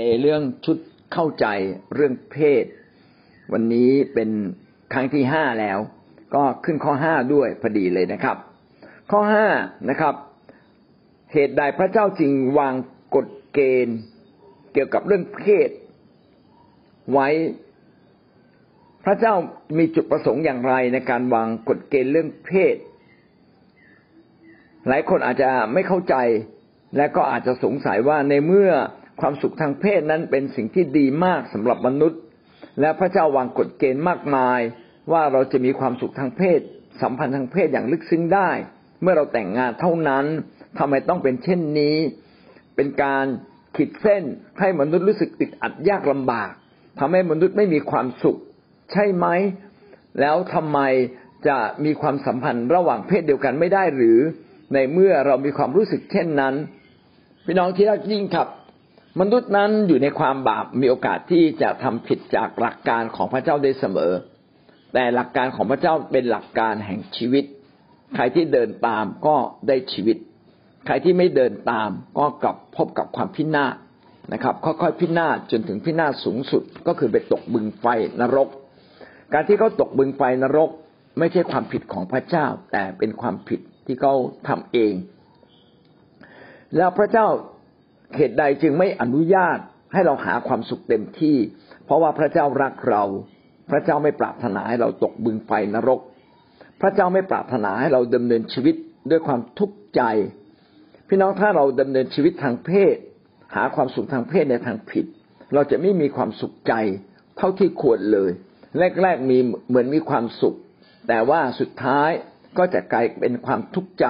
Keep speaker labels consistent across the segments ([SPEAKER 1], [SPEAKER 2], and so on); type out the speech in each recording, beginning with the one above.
[SPEAKER 1] ในเรื่องชุดเข้าใจเรื่องเพศ วันนี้เป็นครั้งที่ห้าแล้ว ก็ขึ้นข้อห้าด้วยพอดีเลยนะครับ ข้อห้านะครับ เหตุใดพระเจ้าจึงวางกฎเกณฑ์ เกี่ยวกับเรื่องเพศ ไว้พระเจ้ามีจุดประสงค์อย่างไรในการวางกฎเกณฑ์เรื่องเพศ หลายคนอาจจะไม่เข้าใจและก็อาจจะสงสัยว่าในเมื่อ ความสุขทางเพศนั้นเป็นสิ่งที่ดีมากสำหรับมนุษย์ และพระเจ้าวางกฎเกณฑ์มากมาย ว่าเราจะมีความสุขทางเพศ สัมพันธ์ทางเพศอย่างลึกซึ้งได้ เมื่อเราแต่งงานเท่านั้นทำไมต้องเป็นเช่นนี้ เป็นการขีดเส้นให้มนุษย์รู้สึกติดอัดยากลำบากทำให้มนุษย์ไม่มีความสุข ใช่ไหม แล้วทำไมจะมีความสัมพันธ์ระหว่างเพศเดียวกันไม่ได้หรือ ในเมื่อเรามีความรู้สึกเช่นนั้นพี่น้องที่รักยิ่งครับ มนุษย์นั้นอยู่ในความบาปมีโอกาสที่จะทำผิดจากหลักการของพระเจ้าได้เสมอ แต่หลักการของพระเจ้าเป็นหลักการแห่งชีวิต ใครที่เดินตามก็ได้ชีวิต ใครที่ไม่เดินตามก็กลับพบกับความพินาศนะครับ ค่อยๆพินาศจนถึงพินาศสูงสุดก็คือไปตกบึงไฟนรก การที่เขาตกบึงไฟนรก ไม่ใช่ความผิดของพระเจ้า แต่เป็นความผิดที่เขาทำเอง แล้วพระเจ้า เหตุใดจึงไม่อนุญาตให้เราหาความสุขเต็มที่ เพราะว่าพระเจ้ารักเรา พระเจ้าไม่ปรารถนาให้เราตกบึงไฟนรก พระเจ้าไม่ปรารถนาให้เราดำเนินชีวิตด้วยความทุกข์ใจ พี่น้องถ้าเราดำเนินชีวิตทางเพศ หาความสุขทางเพศในทางผิด เราจะไม่มีความสุขใจ เท่าที่ควรเลย แรกๆมีเหมือนมีความสุข แต่ว่าสุดท้ายก็จะกลายเป็นความทุกข์ใจ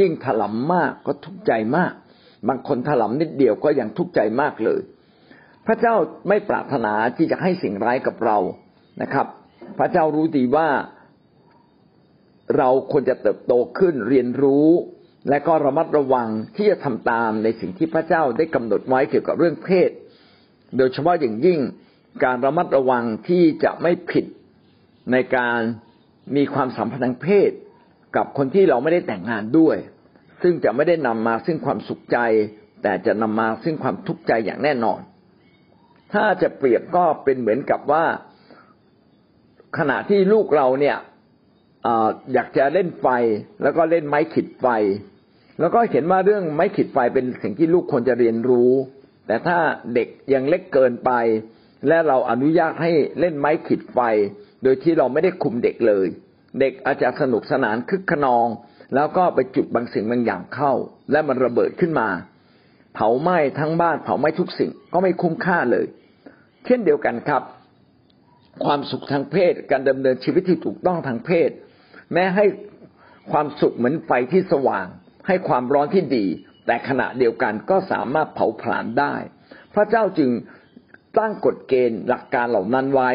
[SPEAKER 1] ยิ่งถลำมากก็ทุกข์ใจมาก บางคนถลำนิดเดียวก็ยังทุกข์ใจมากเลย พระเจ้าไม่ปรารถนาที่จะให้สิ่งร้ายกับเรานะครับ พระเจ้ารู้ดีว่าเราควรจะเติบโตขึ้นเรียนรู้ และก็ระมัดระวังที่จะทำตามในสิ่งที่พระเจ้าได้กำหนดไว้เกี่ยวกับเรื่องเพศ โดยเฉพาะอย่างยิ่งการระมัดระวังที่จะไม่ผิดในการมีความสัมพันธ์ทางเพศ กับคนที่เราไม่ได้แต่งงานด้วย ซึ่งจะไม่ได้นำมาซึ่งความสุขใจ แต่จะนำมาซึ่งความทุกข์ใจอย่างแน่นอน ถ้าจะเปรียบก็เป็นเหมือนกับว่าขณะที่ลูกเราเนี่ยอยากจะเล่นไฟ แล้วก็เล่นไม้ขีดไฟ แล้วก็เห็นว่าเรื่องไม้ขีดไฟเป็นสิ่งที่ลูกควรจะเรียนรู้ แต่ถ้าเด็กยังเล็กเกินไป และเราอนุญาตให้เล่นไม้ขีดไฟ โดยที่เราไม่ได้คุมเด็กเลย เด็กอาจจะสนุกสนานคึกขนอง แล้วก็ไปจุดบางสิ่งบางอย่างเข้า และมันระเบิดขึ้นมา เผาไหม้ทั้งบ้านเผาไหม้ทุกสิ่งก็ไม่คุ้มค่าเลย เช่นเดียวกันครับ ความสุขทางเพศการดำเนินชีวิตที่ถูกต้องทางเพศ แม้ให้ความสุขเหมือนไฟที่สว่าง ให้ความร้อนที่ดี แต่ขณะเดียวกันก็สามารถเผาผลาญได้ พระเจ้าจึงตั้งกฎเกณฑ์หลักการเหล่านั้นไว้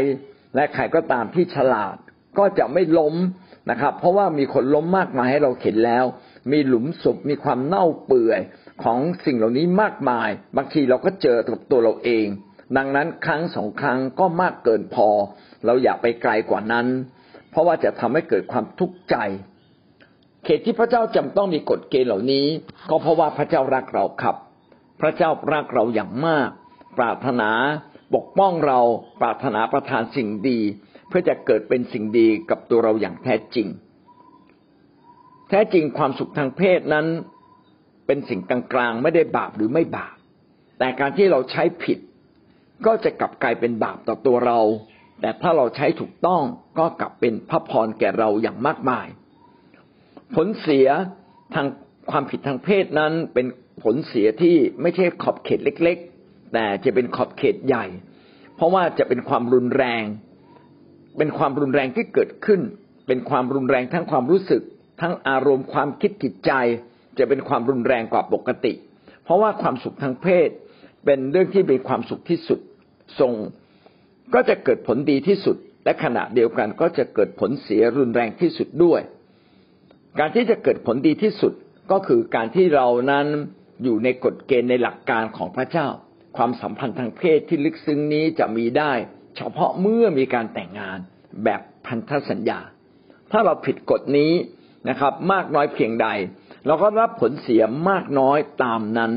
[SPEAKER 1] และใครก็ตามที่ฉลาดก็จะไม่ล้ม นะครับ เพราะว่ามีคนล้มมากมายให้เราเห็นแล้ว มีหลุมศพมีความเน่าเปื่อยของสิ่งเหล่านี้มากมาย บางทีเราก็เจอกับตัวเราเอง ดังนั้นครั้งสองครั้งก็มากเกินพอ เราอย่าไปไกลกว่านั้น เพราะว่าจะทำให้เกิดความทุกข์ใจเขตที่พระเจ้าจำต้องมีกฎเกณฑ์เหล่านี้ ก็เพราะว่าพระเจ้ารักเราครับ พระเจ้ารักเราอย่างมาก ปรารถนาปกป้องเราปรารถนาประทานสิ่งดี เพื่อจะเกิดเป็นสิ่งดีกับตัวเราอย่างแท้จริง แท้จริงความสุขทางเพศนั้น เป็นสิ่งกลางๆไม่ได้บาปหรือไม่บาป แต่การที่เราใช้ผิด ก็จะกลับกลายเป็นบาปต่อตัวเรา แต่ถ้าเราใช้ถูกต้องก็กลับเป็นพระพรแก่เราอย่างมากมาย ผลเสียทางความผิดทางเพศนั้นเป็นผลเสียที่ไม่ใช่ขอบเขตเล็ก ๆ แต่จะเป็นขอบเขตใหญ่ เพราะว่าจะเป็นความรุนแรง เป็นความรุนแรงที่เกิดขึ้น เป็นความรุนแรงทั้งความรู้สึก ทั้งอารมณ์ความคิดจิตใจ จะเป็นความรุนแรงกว่าปกติ เพราะว่าความสุขทางเพศ เป็นเรื่องที่มีความสุขที่สุดทรง ก็จะเกิดผลดีที่สุด และขณะเดียวกันก็จะเกิดผลเสียรุนแรงที่สุดด้วย การที่จะเกิดผลดีที่สุดก็คือการที่เรานั้นอยู่ในกฎเกณฑ์ในหลักการของพระเจ้า ความสัมพันธ์ทางเพศที่ลึกซึ้งนี้จะมีได้ เฉพาะเมื่อมีการแต่งงานแบบพันธสัญญา ถ้าเราผิดกฎนี้นะครับ มากน้อยเพียงใด เราก็รับผลเสียมากน้อยตามนั้น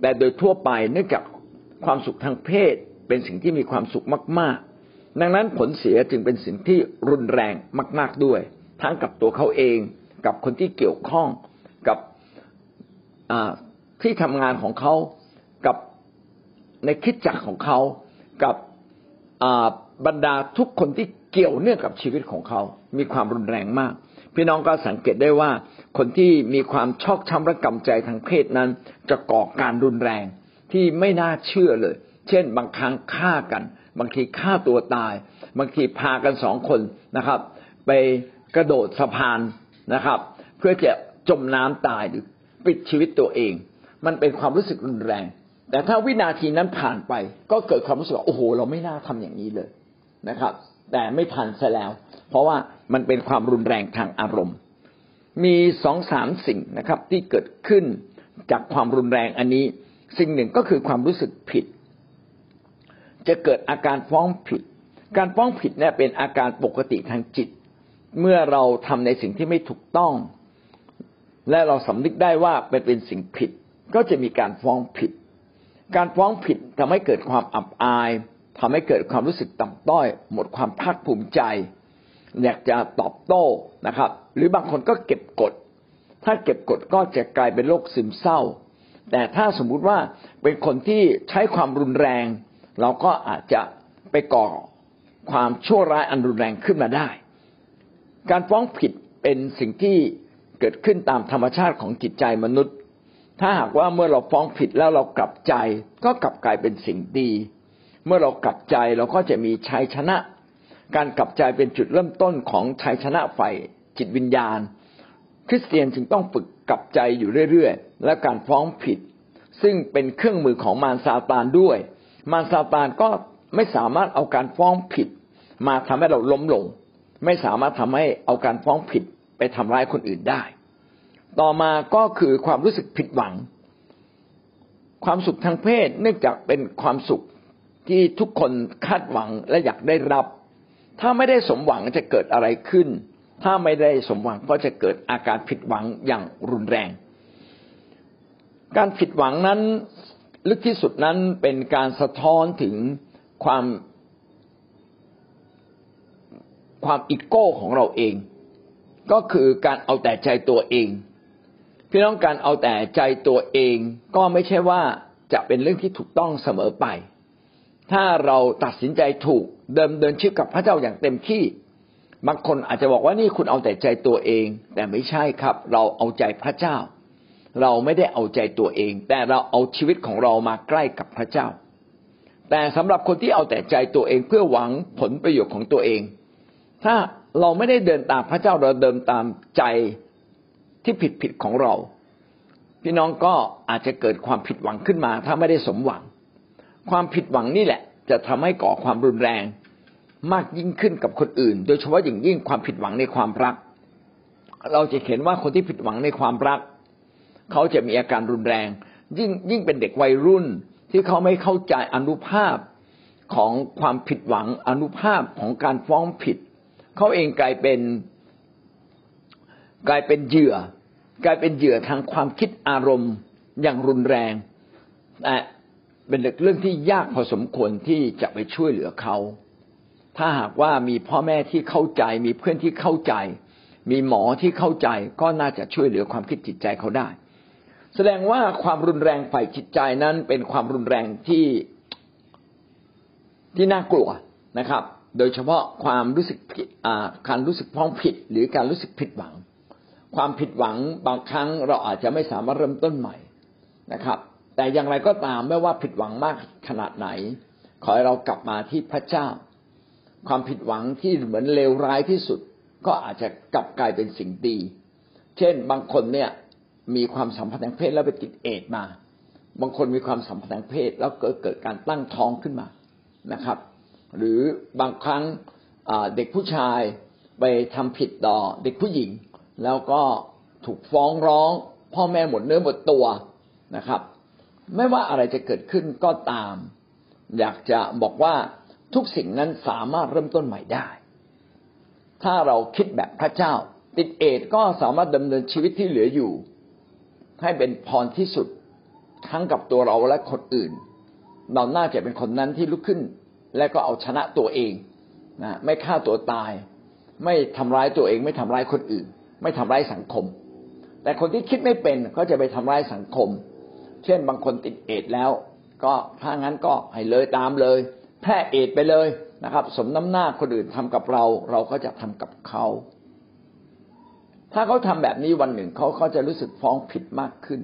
[SPEAKER 1] แต่โดยทั่วไปเนื่องจากความสุขทางเพศเป็นสิ่งที่มีความสุขมาก ๆ ดังนั้นผลเสียจึงเป็นสิ่งที่รุนแรงมาก ๆด้วย ทั้งกับตัวเขาเอง กับคนที่เกี่ยวข้องกับที่ทำงานของเขากับในคิดจักของเขากับ บรรดาทุกคนที่เกี่ยวเนื่องกับชีวิตของเขา มีความรุนแรงมาก พี่น้องก็สังเกตได้ว่า คนที่มีความชอกช้ำระกำใจทางเพศนั้น จะก่อการรุนแรงที่ไม่น่าเชื่อเลย เช่น บางครั้งฆ่ากัน บางทีฆ่าตัวตาย บางทีพากันสองคนนะครับ ไปกระโดดสะพานนะครับ เพื่อจะจมน้ำตายหรือปิดชีวิตตัวเอง มันเป็นความรู้สึกรุนแรง แต่ถ้าวินาทีนั้นผ่านไป ก็เกิดความรู้สึกว่าโอ้โห เราไม่น่าทำอย่างนี้เลยนะครับ แต่ไม่ทันซะแล้ว เพราะว่ามันเป็นความรุนแรงทางอารมณ์ มีสองสามสิ่งนะครับ ที่เกิดขึ้นจากความรุนแรงอันนี้ สิ่งหนึ่งก็คือความรู้สึกผิด จะเกิดอาการฟ้องผิด การฟ้องผิดเนี่ยเป็นอาการปกติทางจิต เมื่อเราทำในสิ่งที่ไม่ถูกต้อง และเราสำนึกได้ว่าเป็นเป็นสิ่งผิด ก็จะมีการฟ้องผิด การฟ้องผิดทำให้เกิดความอับอายทำให้เกิดความรู้สึกต่ำต้อย หมดความภาคภูมิใจ อยากจะตอบโต้นะครับ หรือบางคนก็เก็บกด ถ้าเก็บกดก็จะกลายเป็นโรคซึมเศร้า แต่ถ้าสมมุติว่าเป็นคนที่ใช้ความรุนแรง เราก็อาจจะไปก่อความชั่วร้ายอันรุนแรงขึ้นมาได้ การฟ้องผิดเป็นสิ่งที่เกิดขึ้นตามธรรมชาติของจิตใจมนุษย์ ถ้าหากว่าเมื่อเราฟ้องผิดแล้วเรากลับใจ ก็กลับกลายเป็นสิ่งดี เมื่อเรากลับใจเราก็จะมีชัยชนะ การกลับใจเป็นจุดเริ่มต้นของชัยชนะฝ่ายจิตวิญญาณ คริสเตียนจึงต้องฝึกกลับใจอยู่เรื่อยๆ และการฟ้องผิด ซึ่งเป็นเครื่องมือของมารซาตานด้วย มารซาตานก็ไม่สามารถเอาการฟ้องผิด มาทำให้เราล้มลง ไม่สามารถทำให้เอาการฟ้องผิดไปทำร้ายคนอื่นได้ ต่อมาก็คือความรู้สึกผิดหวัง ความสุขทางเพศเนื่องจากเป็นความสุขที่ทุกคนคาดหวังและอยากได้รับ ถ้าไม่ได้สมหวังจะเกิดอะไรขึ้น ถ้าไม่ได้สมหวังก็จะเกิดอาการผิดหวังอย่างรุนแรง การผิดหวังนั้นลึกที่สุดนั้นเป็นการสะท้อนถึงความความอิโก้ของเราเอง ก็คือการเอาแต่ใจตัวเอง พี่น้องการเอาแต่ใจตัวเองก็ไม่ใช่ว่าจะเป็นเรื่องที่ถูกต้องเสมอไป ถ้าเราตัดสินใจถูกเดิมเดินชีวิตกับพระเจ้าอย่างเต็มที่บางคนอาจจะบอกว่านี่คุณเอาแต่ใจตัวเอง แต่ไม่ใช่ครับ เราเอาใจพระเจ้า เราไม่ได้เอาใจตัวเอง แต่เราเอาชีวิตของเรามาใกล้กับพระเจ้า แต่สำหรับคนที่เอาแต่ใจตัวเองเพื่อหวังผลประโยชน์ของตัวเอง ถ้าเราไม่ได้เดินตามพระเจ้าเราเดินตามใจ ที่ผิดผิดของเรา พี่น้องก็อาจจะเกิดความผิดหวังขึ้นมา ถ้าไม่ได้สมหวัง ความผิดหวังนี่แหละ จะทำให้ก่อความรุนแรง มากยิ่งขึ้นกับคนอื่น โดยเฉพาะอย่างยิ่งความผิดหวังในความรัก เราจะเห็นว่าคนที่ผิดหวังในความรัก เขาจะมีอาการรุนแรง ยิ่งยิ่งเป็นเด็กวัยรุ่นที่เขาไม่เข้าใจอนุภาพของความผิดหวังอนุภาพของการฟ้องผิด เขาเองกลายเป็น กลายเป็นเหยื่อ กลายเป็นเหยื่อทางความคิดอารมณ์อย่างรุนแรงแต่เป็นเรื่องที่ยากพอสมควรที่จะไปช่วยเหลือเขา ถ้าหากว่ามีพ่อแม่ที่เข้าใจ มีเพื่อนที่เข้าใจ มีหมอที่เข้าใจ ก็น่าจะช่วยเหลือความคิดจิตใจเขาได้ แสดงว่าความรุนแรงฝ่ายจิตใจนั้นเป็นความรุนแรงที่ที่น่ากลัวนะครับ โดยเฉพาะความรู้สึกผิดการรู้สึกพ้องผิด หรือการรู้สึกผิดหวัง ความผิดหวังบางครั้งเราอาจจะไม่สามารถเริ่มต้นใหม่นะครับ แต่อย่างไรก็ตามไม่ว่าผิดหวังมากขนาดไหน ขอให้เรากลับมาที่พระเจ้า ความผิดหวังที่เหมือนเลวร้ายที่สุด ก็อาจจะกลับกลายเป็นสิ่งดี เช่น บางคนเนี่ยมีความสัมพันธ์ทางเพศแล้วไปติดเอดมา บางคนมีความสัมพันธ์ทางเพศแล้วเกิดเกิดการตั้งท้องขึ้นมานะครับ หรือบางครั้งเด็กผู้ชายไปทำผิดต่อเด็กผู้หญิง แล้วก็ถูกฟ้องร้อง พ่อแม่หมดเนื้อหมดตัวนะครับ ไม่ว่าอะไรจะเกิดขึ้นก็ตาม อยากจะบอกว่าทุกสิ่งนั้นสามารถเริ่มต้นใหม่ได้ ถ้าเราคิดแบบพระเจ้า ติดเอดก็สามารถดำเนินชีวิตที่เหลืออยู่ ให้เป็นพรที่สุดทั้งกับตัวเราและคนอื่น เราน่าจะเป็นคนนั้นที่ลุกขึ้น และก็เอาชนะตัวเองนะไม่ฆ่าตัวตาย ไม่ทำร้ายตัวเอง ไม่ทำร้ายคนอื่น ไม่ทำร้ายสังคม แต่คนที่คิดไม่เป็นก็จะไปทำร้ายสังคม เช่นบางคนติดเอดแล้ว ก็ถ้างั้นก็ให้เลยตามเลย แพร่เอดไปเลยนะครับ สมน้ำหน้าคนอื่นทำกับเรา เราก็จะทำกับเขาถ้าเขาทำแบบนี้วันหนึ่งเขาเขาจะรู้สึกฟ้องผิดมากขึ้น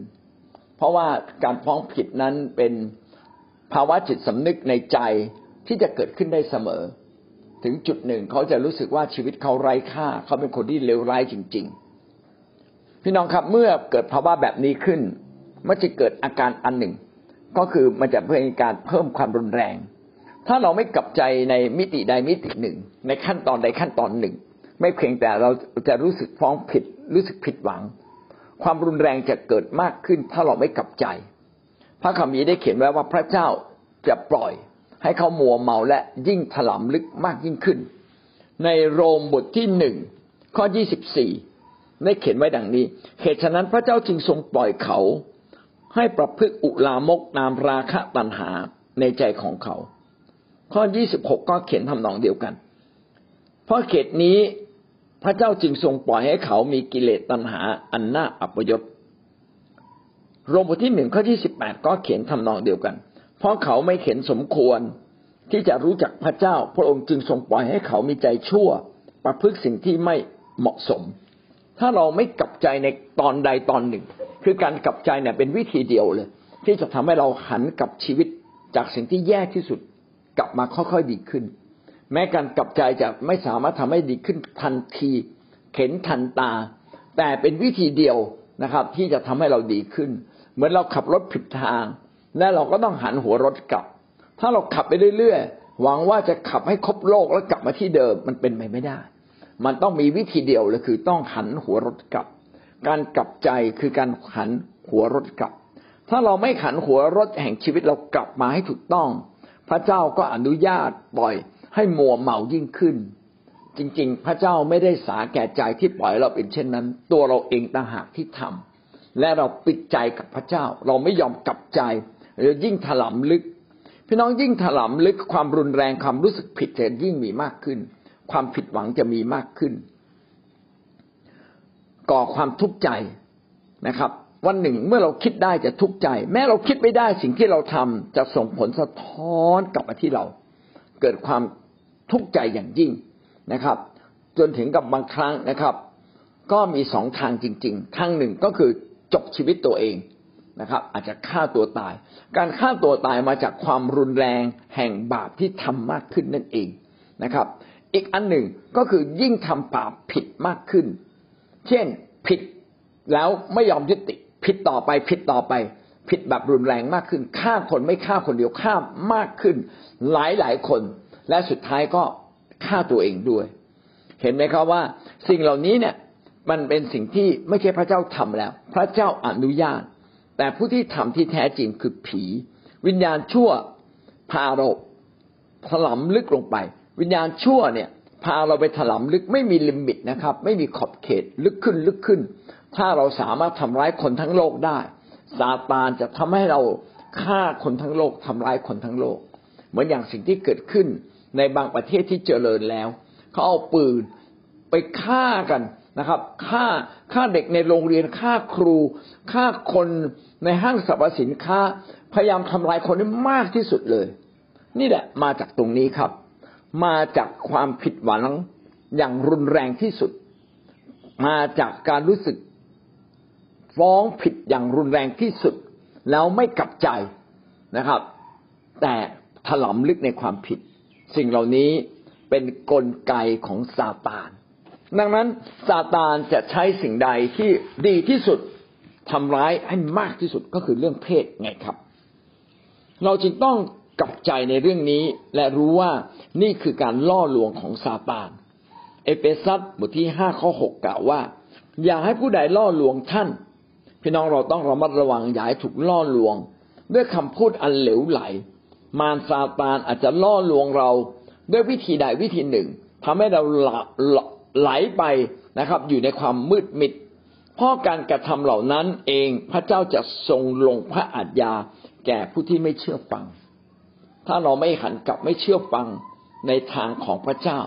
[SPEAKER 1] เพราะว่าการฟ้องผิดนั้นเป็นภาวะจิตสำนึกในใจที่จะเกิดขึ้นได้เสมอ ถึงจุดหนึ่งเขาจะรู้สึกว่าชีวิตเขาไร้ค่า เขาเป็นคนที่เลวร้ายจริง ๆ พี่น้องครับเมื่อเกิดภาวะแบบนี้ขึ้น มันจะเกิดอาการอันหนึ่ง ก็คือมันจะเป็นการเพิ่มความรุนแรง ถ้าเราไม่กลับใจในมิติใดมิติหนึ่ง ในขั้นตอนใดขั้นตอนหนึ่ง ไม่เพียงแต่เราจะรู้สึกฟ้องผิด รู้สึกผิดหวัง ความรุนแรงจะเกิดมากขึ้น ถ้าเราไม่กลับใจ พระคัมภีร์ได้เขียนไว้ว่าพระเจ้าจะปล่อย ให้เขามัวเมาและยิ่งถลำลึกมากยิ่งขึ้น ในโรมบทที่หนึ่งข้อยี่สิบสี่ได้เขียนไว้ดังนี้ เหตุฉะนั้นพระเจ้าจึงทรงปล่อยเขา ให้ประพฤติอุลามกนามราคะตัณหาในใจของเขา ข้อยี่สิบหกก็เขียนทำนองเดียวกัน เพราะเหตุนี้พระเจ้าจึงทรงปล่อยให้เขามีกิเลสตัณหาอันน่าอัปยศโรมบทที่หนึ่งข้อที่สิบแปดก็เขียนทำนองเดียวกัน เพราะเขาไม่เห็นสมควรที่จะรู้จักพระเจ้า พระองค์จึงทรงปล่อยให้เขามีใจชั่ว ประพฤติสิ่งที่ไม่เหมาะสม ถ้าเราไม่กลับใจในตอนใดตอนหนึ่ง คือการกลับใจเนี่ยเป็นวิธีเดียวเลย ที่จะทำให้เราหันกลับชีวิตจากสิ่งที่แย่ที่สุดกลับมาค่อยๆดีขึ้น แม้การกลับใจจะไม่สามารถทำให้ดีขึ้นทันทีเข็นทันตา แต่เป็นวิธีเดียวนะครับ ที่จะทำให้เราดีขึ้น เหมือนเราขับรถผิดทาง และเราก็ต้องหันหัวรถกลับ ถ้าเราขับไปเรื่อยๆหวังว่าจะขับให้ครบโลกแล้วกลับมาที่เดิมมันเป็นไปไม่ได้ มันต้องมีวิธีเดียวเลยคือต้องหันหัวรถกลับ การกลับใจคือการหันหัวรถกลับ ถ้าเราไม่หันหัวรถแห่งชีวิตเรากลับมาให้ถูกต้อง พระเจ้าก็อนุญาตปล่อยให้มัวเมายิ่งขึ้น จริง ๆ พระเจ้าไม่ได้สาแก่ใจที่ปล่อยเราเป็นเช่นนั้น ตัวเราเองต่างหากที่ทำและเราปิดใจกับพระเจ้า เราไม่ยอมกลับใจ ยิ่งถลำลึก พี่น้องยิ่งถลำลึกความรุนแรงความรู้สึกผิดจะยิ่งมีมากขึ้น ความผิดหวังจะมีมากขึ้น ก่อความทุกข์ใจนะครับ วันหนึ่งเมื่อเราคิดได้จะทุกข์ใจ แม้เราคิดไม่ได้สิ่งที่เราทำจะส่งผลสะท้อนกลับมาที่เรา เกิดความทุกข์ใจอย่างยิ่งนะครับ จนถึงกับบางครั้งนะครับ ก็มีสองทางจริง ๆ ทางหนึ่งก็คือจบชีวิตตัวเอง นะครับ อาจจะฆ่าตัวตาย การฆ่าตัวตายมาจากความรุนแรงแห่งบาปที่ทำมากขึ้นนั่นเองนะครับ อีกอันหนึ่งก็คือยิ่งทำบาปผิดมากขึ้น เช่นผิดแล้วไม่ยอมยุติ ผิดต่อไปผิดต่อไป ผิดแบบรุนแรงมากขึ้นฆ่าคนไม่ฆ่าคนเดียวฆ่ามากขึ้น หลายหลายคน และสุดท้ายก็ฆ่าตัวเองด้วย เห็นไหมครับว่า สิ่งเหล่านี้เนี่ยมันเป็นสิ่งที่ไม่ใช่พระเจ้าทำแล้ว พระเจ้าอนุญาต แต่ผู้ที่ทำที่แท้จริงคือผี วิญญาณชั่วพาเราถลำลึกลงไป วิญญาณชั่วเนี่ย พาเราไปถลำลึกไม่มีลิมิตนะครับ ไม่มีขอบเขตลึกขึ้นลึกขึ้น ถ้าเราสามารถทำร้ายคนทั้งโลกได้ซาตานจะทำให้เราฆ่าคนทั้งโลกทำร้ายคนทั้งโลก เหมือนอย่างสิ่งที่เกิดขึ้นในบางประเทศที่เจริญแล้วเขาเอาปืนไปฆ่ากัน นะครับฆ่าฆ่าเด็กในโรงเรียนฆ่าครูฆ่าคนในห้างสรรพสินค้า พยายามทำลายคนได้มากที่สุดเลย นี่แหละมาจากตรงนี้ครับ มาจากความผิดหวังอย่างรุนแรงที่สุด มาจากการรู้สึกฟ้องผิดอย่างรุนแรงที่สุด แล้วไม่กลับใจนะครับ แต่ถลำลึกในความผิด สิ่งเหล่านี้เป็นนกลไกของซาตาน ดังนั้นซาตานจะใช้สิ่งใดที่ดีที่สุดทำร้ายให้มากที่สุดก็คือเรื่องเพศไงครับ เราจึงต้องกลับใจในเรื่องนี้และรู้ว่านี่คือการล่อลวงของซาตาน เอเฟซัสบทที่ห้าข้อหกกล่าวว่า อย่าให้ผู้ใดล่อลวงท่าน พี่น้องเราต้องระมัดระวังอย่าให้ถูกล่อลวง ด้วยคำพูดอันเหลวไหล มารซาตานอาจจะล่อลวงเรา ด้วยวิธีใดวิธีหนึ่งทำให้เรา ไหลไปนะครับ อยู่ในความมืดมิดเพราะการกระทำเหล่านั้นเองพระเจ้าจะทรงลงพระอาญาแก่ผู้ที่ไม่เชื่อฟัง ถ้าเราไม่หันกลับไม่เชื่อฟังในทางของพระเจ้า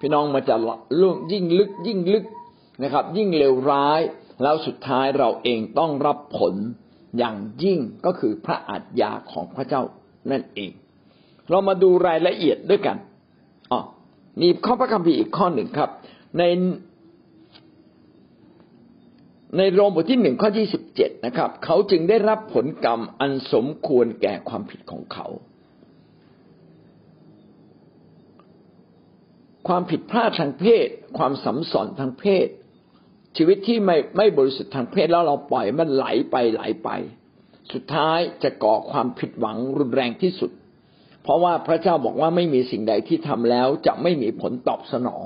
[SPEAKER 1] พี่น้องมันจะล่วงยิ่งลึกยิ่งลึกนะครับ ยิ่งเลวร้ายแล้วสุดท้ายเราเองต้องรับผลอย่างยิ่งก็คือพระอาจยาของพระเจ้านั่นเอง เรามาดูรายละเอียดด้วยกันอ๋อนี่ข้อพระคัมภีร์อีกข้อหนึ่งครับ ในในโรมบทที่หนึ่งข้อที่สิบเจ็ดนะครับ เขาจึงได้รับผลกรรมอันสมควรแก่ความผิดของเขา ความผิดพลาดทางเพศ ความสัมสอนทางเพศ ชีวิตที่ไม่ไม่บริสุทธิ์ทางเพศแล้วเราปล่อยมันไหลไปไหลไป สุดท้ายจะก่อความผิดหวังรุนแรงที่สุด เพราะว่าพระเจ้าบอกว่าไม่มีสิ่งใดที่ทำแล้วจะไม่มีผลตอบสนอง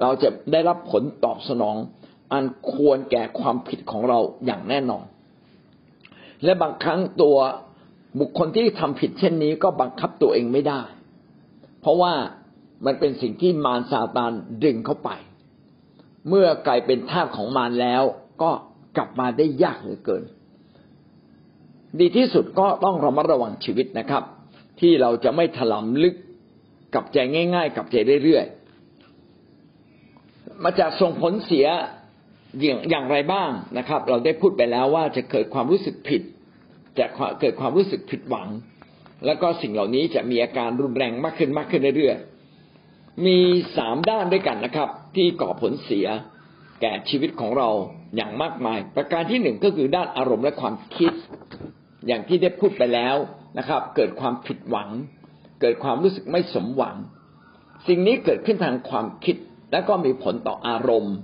[SPEAKER 1] เราจะได้รับผลตอบสนอง อันควรแก่ความผิดของเราอย่างแน่นอน และบางครั้งตัวบุคคลที่ทำผิดเช่นนี้ก็บังคับตัวเองไม่ได้ เพราะว่ามันเป็นสิ่งที่มารซาตานดึงเข้าไป เมื่อกลายเป็นทาของมารแล้วก็กลับมาได้ยากเหลือเกิน ดีที่สุดก็ต้องระมัดระวังชีวิตนะครับ ที่เราจะไม่ถลำลึกกับใจง่าย ๆ กับใจเรื่อยๆ มาจากส่งผลเสียอย่างไรบ้างนะครับ เราได้พูดไปแล้วว่าจะเกิดความรู้สึกผิด จะเกิดความรู้สึกผิดหวัง แล้วก็สิ่งเหล่านี้จะมีอาการรุนแรงมากขึ้นมากขึ้นเรื่อยๆมีสามด้านด้วยกันนะครับ ที่ก่อผลเสีย แก่ชีวิตของเราอย่างมากมาย ประการที่หนึ่งก็คือด้านอารมณ์และความคิด อย่างที่ได้พูดไปแล้วนะครับ เกิดความผิดหวัง เกิดความรู้สึกไม่สมหวัง สิ่งนี้เกิดขึ้นทางความคิด และก็มีผลต่ออารมณ์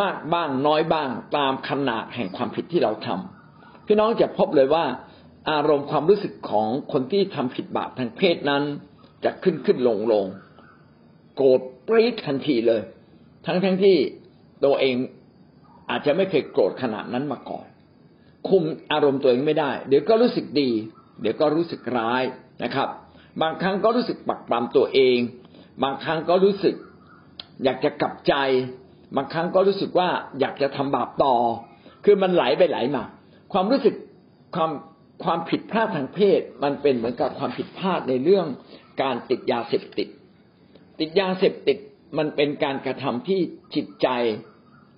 [SPEAKER 1] มากบ้างน้อยบ้างตามขนาดแห่งความผิดที่เราทำพี่น้องจะพบเลยว่า อารมณ์ความรู้สึกของคนที่ทำผิดบาปทางเพศนั้น จะขึ้นขึ้นลงลงโกรธปรี๊ดทันทีเลย ทั้งทั้งที่ตัวเองอาจจะไม่เคยโกรธขนาดนั้นมาก่อน คุมอารมณ์ตัวเองไม่ได้ เดี๋ยวก็รู้สึกดี เดี๋ยวก็รู้สึกร้ายนะครับ บางครั้งก็รู้สึกปักปรำตัวเอง บางครั้งก็รู้สึก อยากจะกลับใจ บางครั้งก็รู้สึกว่าอยากจะทำบาปต่อ คือมันไหลไปไหลมา ความรู้สึกความความผิดพลาดทางเพศ มันเป็นเหมือนกับความผิดพลาดในเรื่องการติดยาเสพติด ติดยาเสพติดมันเป็นการกระทำที่จิตใจ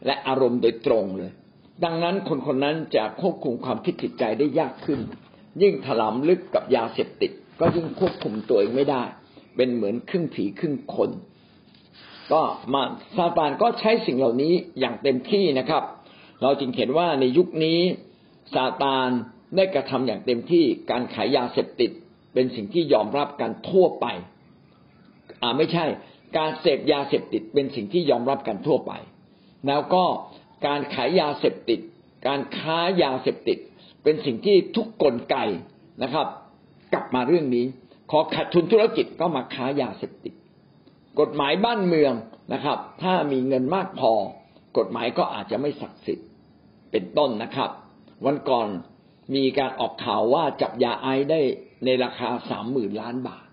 [SPEAKER 1] และอารมณ์โดยตรงเลย ดังนั้นคนคนนั้นจะควบคุมความคิดจิตใจได้ยากขึ้น ยิ่งถลำลึกกับยาเสพติด ก็ยิ่งควบคุมตัวเองไม่ได้ เป็นเหมือนครึ่งผีครึ่งคน ก็มาซาตานก็ใช้สิ่งเหล่านี้อย่างเต็มที่นะครับ เราจึงเห็นว่าในยุคนี้ซาตานได้กระทำอย่างเต็มที่การขายยาเสพติด เป็นสิ่งที่ยอมรับกันทั่วไป อ่าไม่ใช่ การเสพยาเสพติดเป็นสิ่งที่ยอมรับกันทั่วไป แล้วก็การขายยาเสพติด การค้ายาเสพติด เป็นสิ่งที่ทุกกลไกนะครับ กลับมาเรื่องนี้ อขาดทุนธุรกิจก็มาค้ายาเสพติด กฎหมายบ้านเมืองนะครับ ถ้ามีเงินมากพอ กฎหมายก็อาจจะไม่ศักดิ์สิทธิ์เป็นต้นนะครับ วันก่อนมีการออกข่าวว่าจับยาไอได้ในราคาสามหมื่นล้านบาท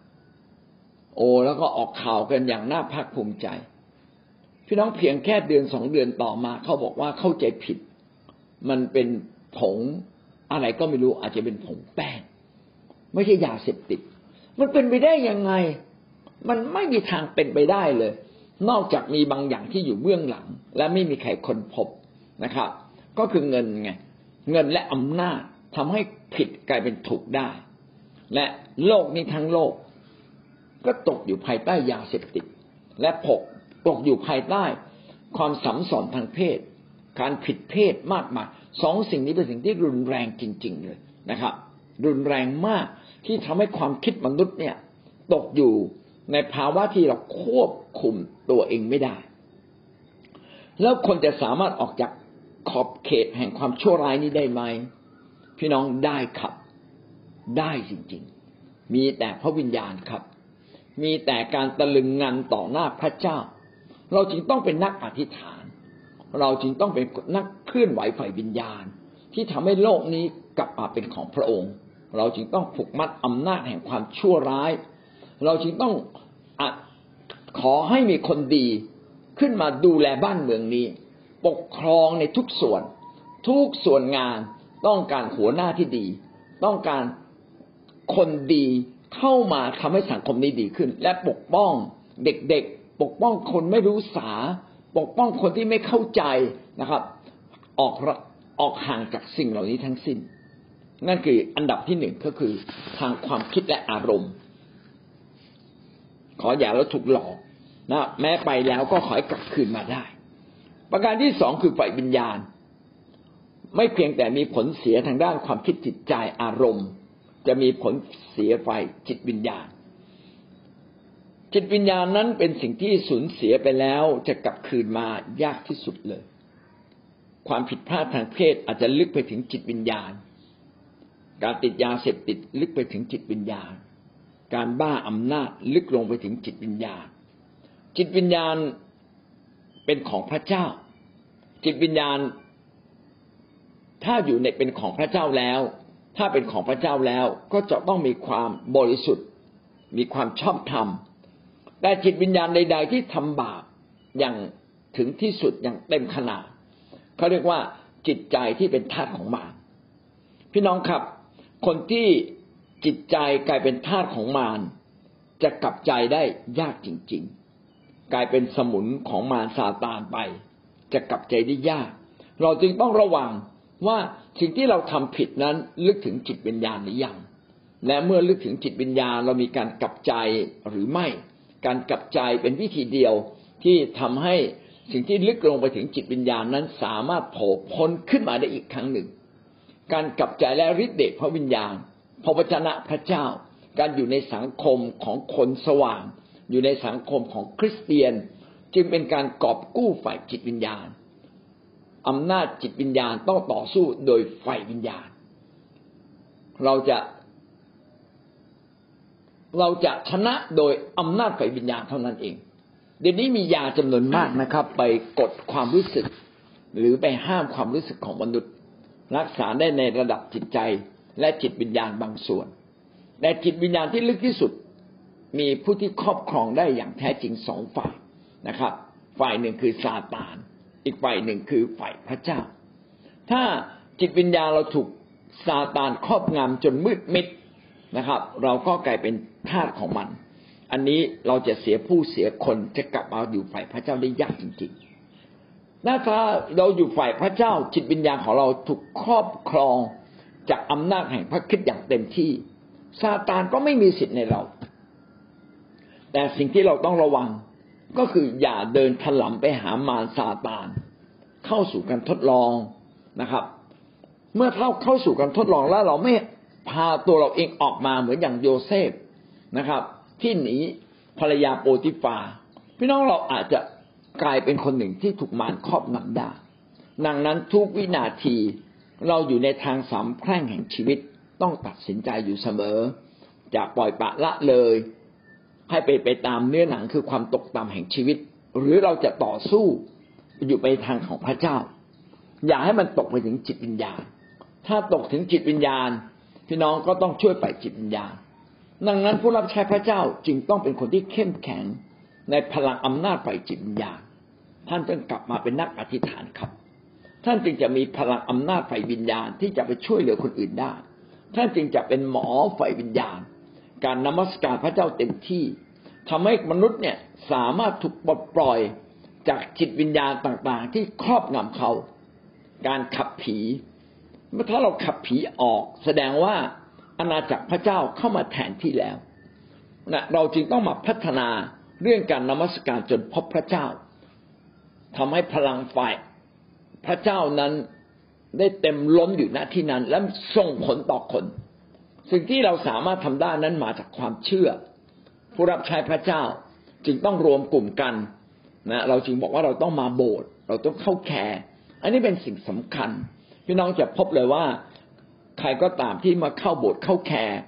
[SPEAKER 1] โอ้แล้วก็ออกข่าวกันอย่างน่าภาคภูมิใจ พี่น้องเพียงแค่เดือนสองเดือนต่อมา เขาบอกว่าเข้าใจผิด มันเป็นผงอะไรก็ไม่รู้อาจจะเป็นผงแป้งไม่ใช่ยาเสพติด มันเป็นไปได้ยังไง มันไม่มีทางเป็นไปได้เลย นอกจากมีบางอย่างที่อยู่เบื้องหลัง และไม่มีใครคนพบนะครับ ก็คือเงินไงเงินและอำนาจทำให้ผิดกลายเป็นถูกได้ และโลกนี้ทั้งโลก ก็ตกอยู่ภายใต้ยาเสพติด และผกตกอยู่ภายใต้ ความสัมสอนทางเพศ การผิดเพศมากมายสองสิ่งนี้เป็นสิ่งที่รุนแรงจริง ๆ เลยนะครับ รุนแรงมาก ที่ทำให้ความคิดมนุษย์เนี่ย ตกอยู่ในภาวะที่เราควบคุมตัวเองไม่ได้ แล้วคนจะสามารถออกจากขอบเขตแห่งความชั่วร้ายนี้ได้ไหม พี่น้องได้ครับ ได้จริงๆ มีแต่พระวิญญาณครับ มีแต่การตะลึงงันต่อหน้าพระเจ้า เราจึงต้องเป็นนักอธิษฐาน เราจึงต้องเป็นนักเคลื่อนไหวฝ่ายวิญญาณ ที่ทำให้โลกนี้กลับมาเป็นของพระองค์ เราจึงต้องผูกมัดอำนาจแห่งความชั่วร้าย เราจึงต้องอขอให้มีคนดีขึ้นมาดูแลบ้านเมืองนี้ ปกครองในทุกส่วน ทุกส่วนงานต้องการหัวหน้าที่ดี ต้องการคนดีเข้ามาทำให้สังคมนี้ดีขึ้น และปกป้องเด็กๆ ปกป้องคนไม่รู้สา ปกป้องคนที่ไม่เข้าใจนะครับ ออกออกห่างจากสิ่งเหล่านี้ทั้งสิ้น นั่นคืออันดับที่หนึ่งก็คือทางความคิดและอารมณ์ ขออย่าแล้วถูกหลอกนะแม้ไปแล้วก็ขอให้กลับคืนมาได้ ประการที่สองคือฝ่ายวิญญาณ ไม่เพียงแต่มีผลเสียทางด้านความคิดจิตใจอารมณ์ จะมีผลเสียฝ่ายจิตวิญญาณ จิตวิญญาณนั้นเป็นสิ่งที่สูญเสียไปแล้วจะกลับคืนมายากที่สุดเลย ความผิดพลาดทางเพศอาจจะลึกไปถึงจิตวิญญาณ การติดยาเสพติดลึกไปถึงจิตวิญญาณ การบ้าอำนาจลึกลงไปถึงจิตวิญญาณ จิตวิญญาณเป็นของพระเจ้า จิตวิญญาณ ถ้าอยู่ในเป็นของพระเจ้าแล้ว ถ้าเป็นของพระเจ้าแล้วก็จะต้องมีความบริสุทธิ์ มีความชอบธรรม แต่จิตวิญญาณใด ๆ ที่ทำบาปอย่างถึงที่สุดอย่างเต็มขนาดเขาเรียกว่าจิตใจที่เป็นทาสของมารพี่น้องครับ คนที่จิตใจกลายเป็นทาสของมารจะกลับใจได้ยากจริง ๆ กลายเป็นสมุนของมารซาตานไป จะกลับใจได้ยาก เราจึงต้องระวังว่าสิ่งที่เราทำผิดนั้นลึกถึงจิตวิญญาณหรือยังและเมื่อลึกถึงจิตวิญญาณเรามีการกลับใจหรือไม่ การกลับใจเป็นวิธีเดียวที่ทำให้สิ่งที่ลึกลงไปถึงจิตวิญญาณนั้นสามารถโผล่พ้นขึ้นมาได้อีกครั้งหนึ่ง การกลับใจและฤทธิ์เดชพระวิญญาณ พระวจนะพระเจ้า การอยู่ในสังคมของคนสว่าง อยู่ในสังคมของคริสเตียน จึงเป็นการกอบกู้ฝ่ายจิตวิญญาณอำนาจจิตวิญญาณต้องต่อสู้โดยฝ่ายวิญญาณ เราจะ เราจะชนะโดยอำนาจฝ่ายวิญญาณเท่านั้นเอง เดี๋ยวนี้มียาจำนวนมากนะครับ ไปกดความรู้สึก หรือไปห้ามความรู้สึกของมนุษย์ รักษาได้ในระดับจิตใจและจิตวิญญาณบางส่วน แต่จิตวิญญาณที่ลึกที่สุด มีผู้ที่ครอบครองได้อย่างแท้จริงสองฝ่ายนะครับ ฝ่ายหนึ่งคือซาตาน อีกฝ่ายหนึ่งคือฝ่ายพระเจ้า ถ้าจิตวิญญาณเราถูกซาตานครอบงำจนมืดมิดนะครับ เราก็กลายเป็นทาสของมัน อันนี้เราจะเสียผู้เสียคนจะกลับมาอยู่ฝ่ายพระเจ้าได้ยากจริงๆ ถ้าเราอยู่ฝ่ายพระเจ้าจิตวิญญาณของเราถูกครอบครองจากอำนาจแห่งพระคิดอย่างเต็มที่ซาตานก็ไม่มีสิทธิ์ในเรา แต่สิ่งที่เราต้องระวังก็คืออย่าเดินถลำไปหามารซาตาน เข้าสู่การทดลองนะครับ เมื่อเข้าเข้าสู่การทดลองแล้วเราไม่พาตัวเราเองออกมาเหมือนอย่างโยเซฟนะครับ ที่หนีภรรยาโปติฟาพี่น้องเราอาจจะ กลายเป็นคนหนึ่งที่ถูกมารครอบงำได้ดังนั้นทุกวินาทีเราอยู่ในทางสามแพร่งแห่งชีวิตต้องตัดสินใจอยู่เสมอจะปล่อยปะละเลย ให้ไปไปตามเนื้อหนังคือความตกต่ำแห่งชีวิต หรือเราจะต่อสู้อยู่ไปทางของพระเจ้า อย่าให้มันตกไปถึงจิตวิญญาณ ถ้าตกถึงจิตวิญญาณ พี่น้องก็ต้องช่วยไปจิตวิญญาณ ดังนั้นผู้รับใช้พระเจ้าจึงต้องเป็นคนที่เข้มแข็ง ในพลังอำนาจฝ่ายจิตวิญญาณ ท่านจึงกลับมาเป็นนักอธิษฐานครับ ท่านจึงจะมีพลังอำนาจฝ่ายวิญญาณที่จะไปช่วยเหลือคนอื่นได้ ท่านจึงจะเป็นหมอฝ่ายวิญญาณ การนมัสการพระเจ้าเต็มที่ทำให้มนุษย์เนี่ยสามารถถูกปลดปล่อยจากจิตวิญญาณต่างๆ ที่ครอบงำเขา การขับผีเมื่อถ้าเราขับผีออก แสดงว่าอาณาจักรพระเจ้าเข้ามาแทนที่แล้วนะเราจึงต้องมาพัฒนา เรื่องการนมัสการจนพบพระเจ้าทำให้พลังฝ่ายพระเจ้านั้นได้เต็มล้นอยู่ณที่นั้น และส่งผลต่อคน สิ่งที่เราสามารถทำได้นั้นมาจากความเชื่อ ผู้รับใช้พระเจ้าจึงต้องรวมกลุ่มกันนะเราจึงบอกว่าเราต้องมาโบสถ์เราต้องเข้าแคร์อันนี้เป็นสิ่งสำคัญพี่น้องจะพบเลยว่า ใครก็ตามที่มาเข้าโบสถ์เข้าแคร์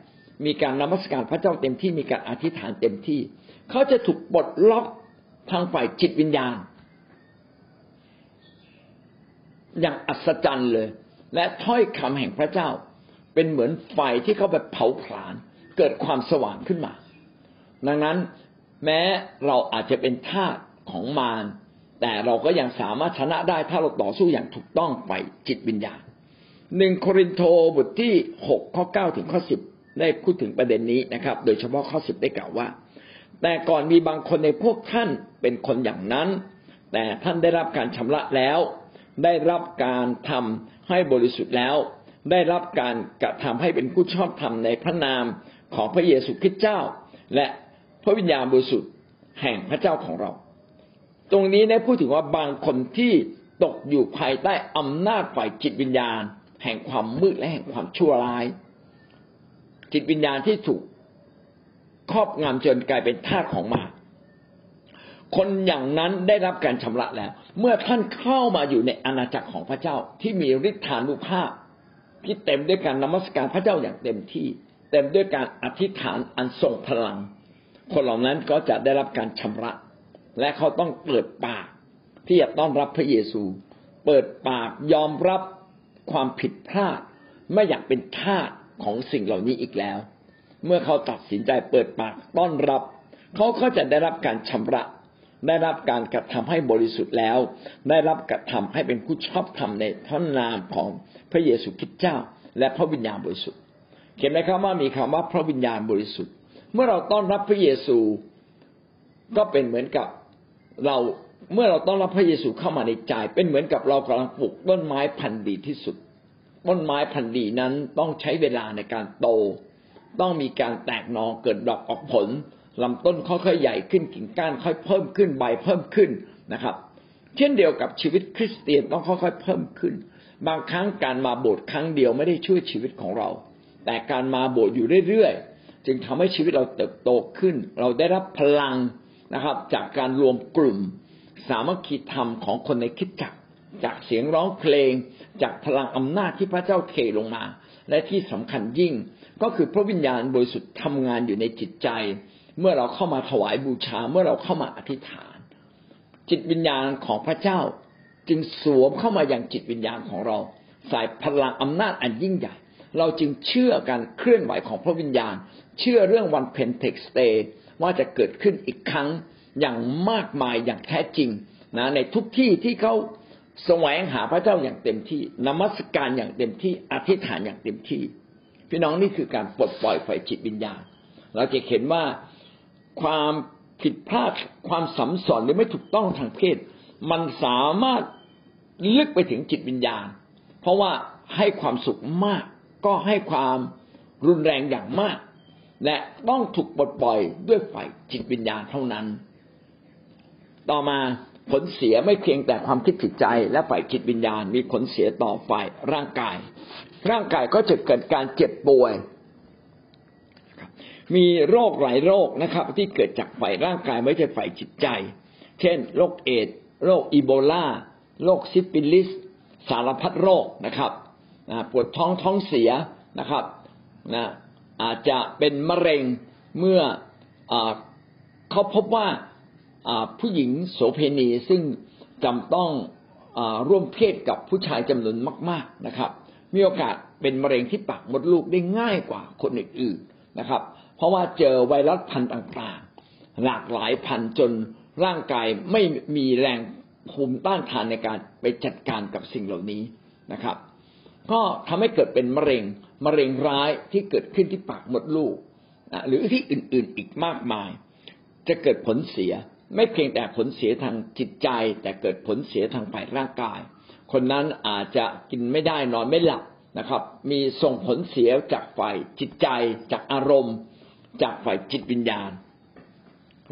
[SPEAKER 1] มีการนมัสการพระเจ้าเต็มที่มีการอธิษฐานเต็มที่ เขาจะถูกปลดล็อกทางฝ่ายจิตวิญญาณ อย่างอัศจรรย์เลย และถ้อยคำแห่งพระเจ้า เป็นเหมือนไฟที่เขาแบบเผาผลาญเกิดความสว่างขึ้นมา ดังนั้นแม้เราอาจจะเป็นทาสของมารแต่เราก็ยังสามารถชนะได้ถ้าเราต่อสู้อย่างถูกต้องไปจิตวิญญาณหนึ่งโครินโตบทที่หกข้อเก้าถึงข้อสิบได้พูดถึงประเด็นนี้นะครับ โดยเฉพาะข้อสิบได้กล่าวว่า แต่ก่อนมีบางคนในพวกท่านเป็นคนอย่างนั้น แต่ท่านได้รับการชำระแล้ว ได้รับการทำให้บริสุทธิ์แล้ว ได้รับการกระทำให้เป็นผู้ชอบธรรมในพระนามของพระเยซูคริสต์เจ้า และพระวิญญาณบริสุทธิ์แห่งพระเจ้าของเรา ตรงนี้ได้พูดถึงว่าบางคนที่ตกอยู่ภายใต้อำนาจฝ่ายจิตวิญญาณ แห่งความมืดและแห่งความชั่วร้าย จิตวิญญาณที่ถูก ครอบงำจนกลายเป็นทาสของมารคนอย่างนั้นได้รับการชำระแล้ว เมื่อท่านเข้ามาอยู่ในอาณาจักรของพระเจ้าที่มีฤทธานุภาพ ที่เต็มด้วยการนมัสการพระเจ้าอย่างเต็มที่ เต็มด้วยการอธิษฐานอันทรงพลัง คนเหล่านั้นก็จะได้รับการชำระ และเขาต้องเปิดปาก ที่จะต้อนรับพระเยซู เปิดปากยอมรับความผิดพลาด ไม่อยากเป็นทาสของสิ่งเหล่านี้อีกแล้ว เมื่อเขาตัดสินใจเปิดปากต้อนรับ เขาก็จะได้รับการชำระ ได้รับการกระทำให้บริสุทธิ์แล้ว ได้รับกระทำให้เป็นผู้ชอบธรรมในพระนามของพระเยซูคริสต์เจ้า และพระวิญญาณบริสุทธิ์ เขียนไหมครับว่ามีคำว่าพระวิญญาณบริสุทธิ์ เมื่อเราต้อนรับพระเยซูก็เป็นเหมือนกับเราเมื่อเราต้อนรับพระเยซูเข้ามาในใจ เป็นเหมือนกับเรากำลังปลูกต้นไม้พันธุ์ดีที่สุด ต้นไม้พันธุ์ดีนั้นต้องใช้เวลาในการโต ต้องมีการแตกหนอเกิดดอกออกผลลำต้นค่อยๆใหญ่ขึ้นกิ่งก้านค่อยเพิ่มขึ้นใบเพิ่มขึ้นนะครับ เช่นเดียวกับชีวิตคริสเตียนต้องค่อยๆเพิ่มขึ้น บางครั้งการมาโบสถ์ครั้งเดียวไม่ได้ช่วยชีวิตของเรา แต่การมาโบสถ์อยู่เรื่อยๆ จึงทำให้ชีวิตเราเติบโตขึ้น เราได้รับพลังนะครับ จากการรวมกลุ่ม สามัคคีธรรมของคนในคิดจักจากเสียงร้องเพลง จากพลังอำนาจที่พระเจ้าเทลงมา และที่สำคัญยิ่ง ก็คือพระวิญญาณบริสุทธิ์ทำงานอยู่ในจิตใจ เมื่อเราเข้ามาถวายบูชา เมื่อเราเข้ามาอธิษฐาน จิตวิญญาณของพระเจ้าจึงสวมเข้ามาอย่างจิตวิญญาณของเราสายพลังอำนาจอันยิ่งใหญ่ เราจึงเชื่อการเคลื่อนไหวของพระวิญญาณ เชื่อเรื่องวันเพนเทคอสต์ว่าจะเกิดขึ้นอีกครั้งอย่างมากมายอย่างแท้จริงนะในทุกที่ที่เขาแสวงหาพระเจ้าอย่างเต็มที่นมัสการอย่างเต็มที่อธิษฐานอย่างเต็มที่ พี่น้องนี่คือการปลดปล่อยไฟจิตวิญญาณ เราจะเห็นว่าความผิดพลาดความสัมสอนหรือไม่ถูกต้องทางเพศ มันสามารถลึกไปถึงจิตวิญญาณ เพราะว่าให้ความสุขมาก ก็ให้ความรุนแรงอย่างมาก และต้องถูกปลดปล่อยด้วยฝ่ายจิตวิญญาณเท่านั้น ต่อมาผลเสียไม่เพียงแต่ความคิดจิตใจ และฝ่ายจิตวิญญาณ มีผลเสียต่อฝ่ายร่างกาย ร่างกายก็จะเกิดการเจ็บป่วย มีโรคหลายโรคนะครับ ที่เกิดจากฝ่ายร่างกายไม่ใช่ฝ่ายจิตใจ เช่น โรคเอดส์โรคอีโบลาโรคซิฟิลิส สารพัดโรคนะครับปวดท้องท้องเสียนะครับนะอาจจะเป็นมะเร็งเมื่ออเขาพบว่าผู้หญิงโสเพณีซึ่งจำต้องอร่วมเพศกับผู้ชายจำนวนมาก ๆนะครับ มีโอกาสเป็นมะเร็งที่ปากมดลูกได้ง่ายกว่าคนอื่นๆนะครับ เพราะว่าเจอไวรัสพันธุ์ต่างๆ หลากหลายพันธ์จนร่างกายไม่มีแรงภูมิต้านทานในการไปจัดการกับสิ่งเหล่านี้นะครับ ก็ทำให้เกิดเป็นมะเร็งมะเร็งร้ายที่เกิดขึ้นที่ปากมดลูกหรือที่อื่นๆอีกมากมาย จะเกิดผลเสียไม่เพียงแต่ผลเสียทางจิตใจ แต่เกิดผลเสียทางฝ่ายร่างกาย คนนั้นอาจจะกินไม่ได้นอนไม่หลับนะครับ มีส่งผลเสียจากฝ่ายจิตใจ จากอารมณ์ จากฝ่ายจิตวิญญาณ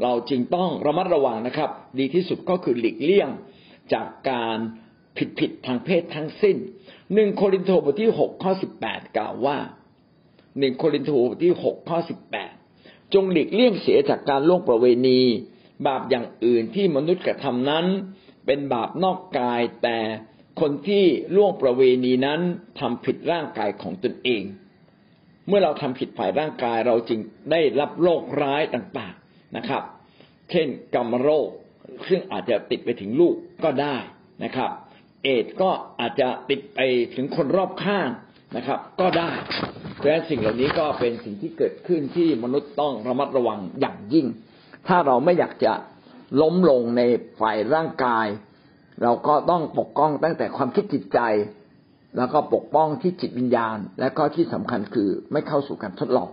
[SPEAKER 1] เราจึงต้องระมัดระวังนะครับ ดีที่สุดก็คือหลีกเลี่ยงจากการผิดผิดทางเพศทั้งสิ้นหนึ่งโครินธ์บทที่หกข้อสิบแปดกล่าวว่าหนึ่งโครินธ์บทที่หกข้อสิบแปดจงหลีกเลี่ยงเสียจากการล่วงประเวณี บาปอย่างอื่นที่มนุษย์กระทำนั้น เป็นบาปนอกกายแต่ คนที่ล่วงประเวณีนั้นทำผิดร่างกายของตนเอง เมื่อเราทำผิดฝ่ายร่างกายเราจึงได้รับโรคร้ายต่างๆนะครับ เช่นกรรมโรคซึ่งอาจจะติดไปถึงลูกก็ได้นะครับ เอดก็อาจจะติดไปถึงคนรอบข้างนะครับ ก็ได้เพราะฉะนั้นสิ่งเหล่านี้ก็เป็นสิ่งที่เกิดขึ้นที่มนุษย์ต้องระมัดระวังอย่างยิ่ง ถ้าเราไม่อยากจะล้มลงในฝ่ายร่างกาย เราก็ต้องปกป้องตั้งแต่ความคิดจิตใจ แล้วก็ปกป้องที่จิตวิญญาณ และก็ที่สำคัญคือไม่เข้าสู่การทดลอง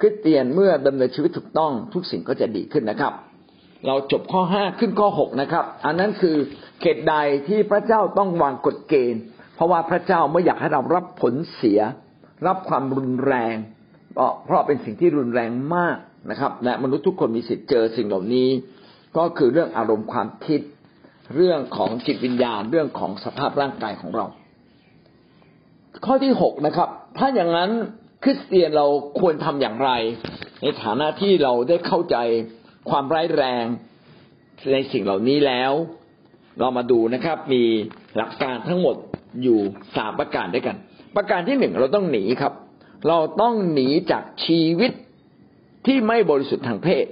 [SPEAKER 1] คริสเตียนเมื่อดำเนินชีวิตถูกต้องทุกสิ่งก็จะดีขึ้นนะครับ เราจบข้อห้าขึ้นข้อหกนะครับ อันนั้นคือเขตใดที่พระเจ้าต้องวางกฎเกณฑ์ เพราะว่าพระเจ้าไม่อยากให้เรารับผลเสีย รับความรุนแรงเพราะเป็นสิ่งที่รุนแรงมากนะครับ และมนุษย์ทุกคนมีสิทธิ์เจอสิ่งเหล่านี้ ก็คือเรื่องอารมณ์ความคิด เรื่องของจิตวิญญาณเรื่องของสภาพร่างกายของเรา ข้อที่หกนะครับ ถ้าอย่างนั้นคริสเตียนเราควรทำอย่างไร ในฐานะที่เราได้เข้าใจความร้ายแรงในสิ่งเหล่านี้แล้ว เรามาดูนะครับ มีหลักการทั้งหมดอยู่สามประการด้วยกัน ประการที่หนึ่งเราต้องหนีครับ เราต้องหนีจากชีวิตที่ไม่บริสุทธิ์ทางเพศ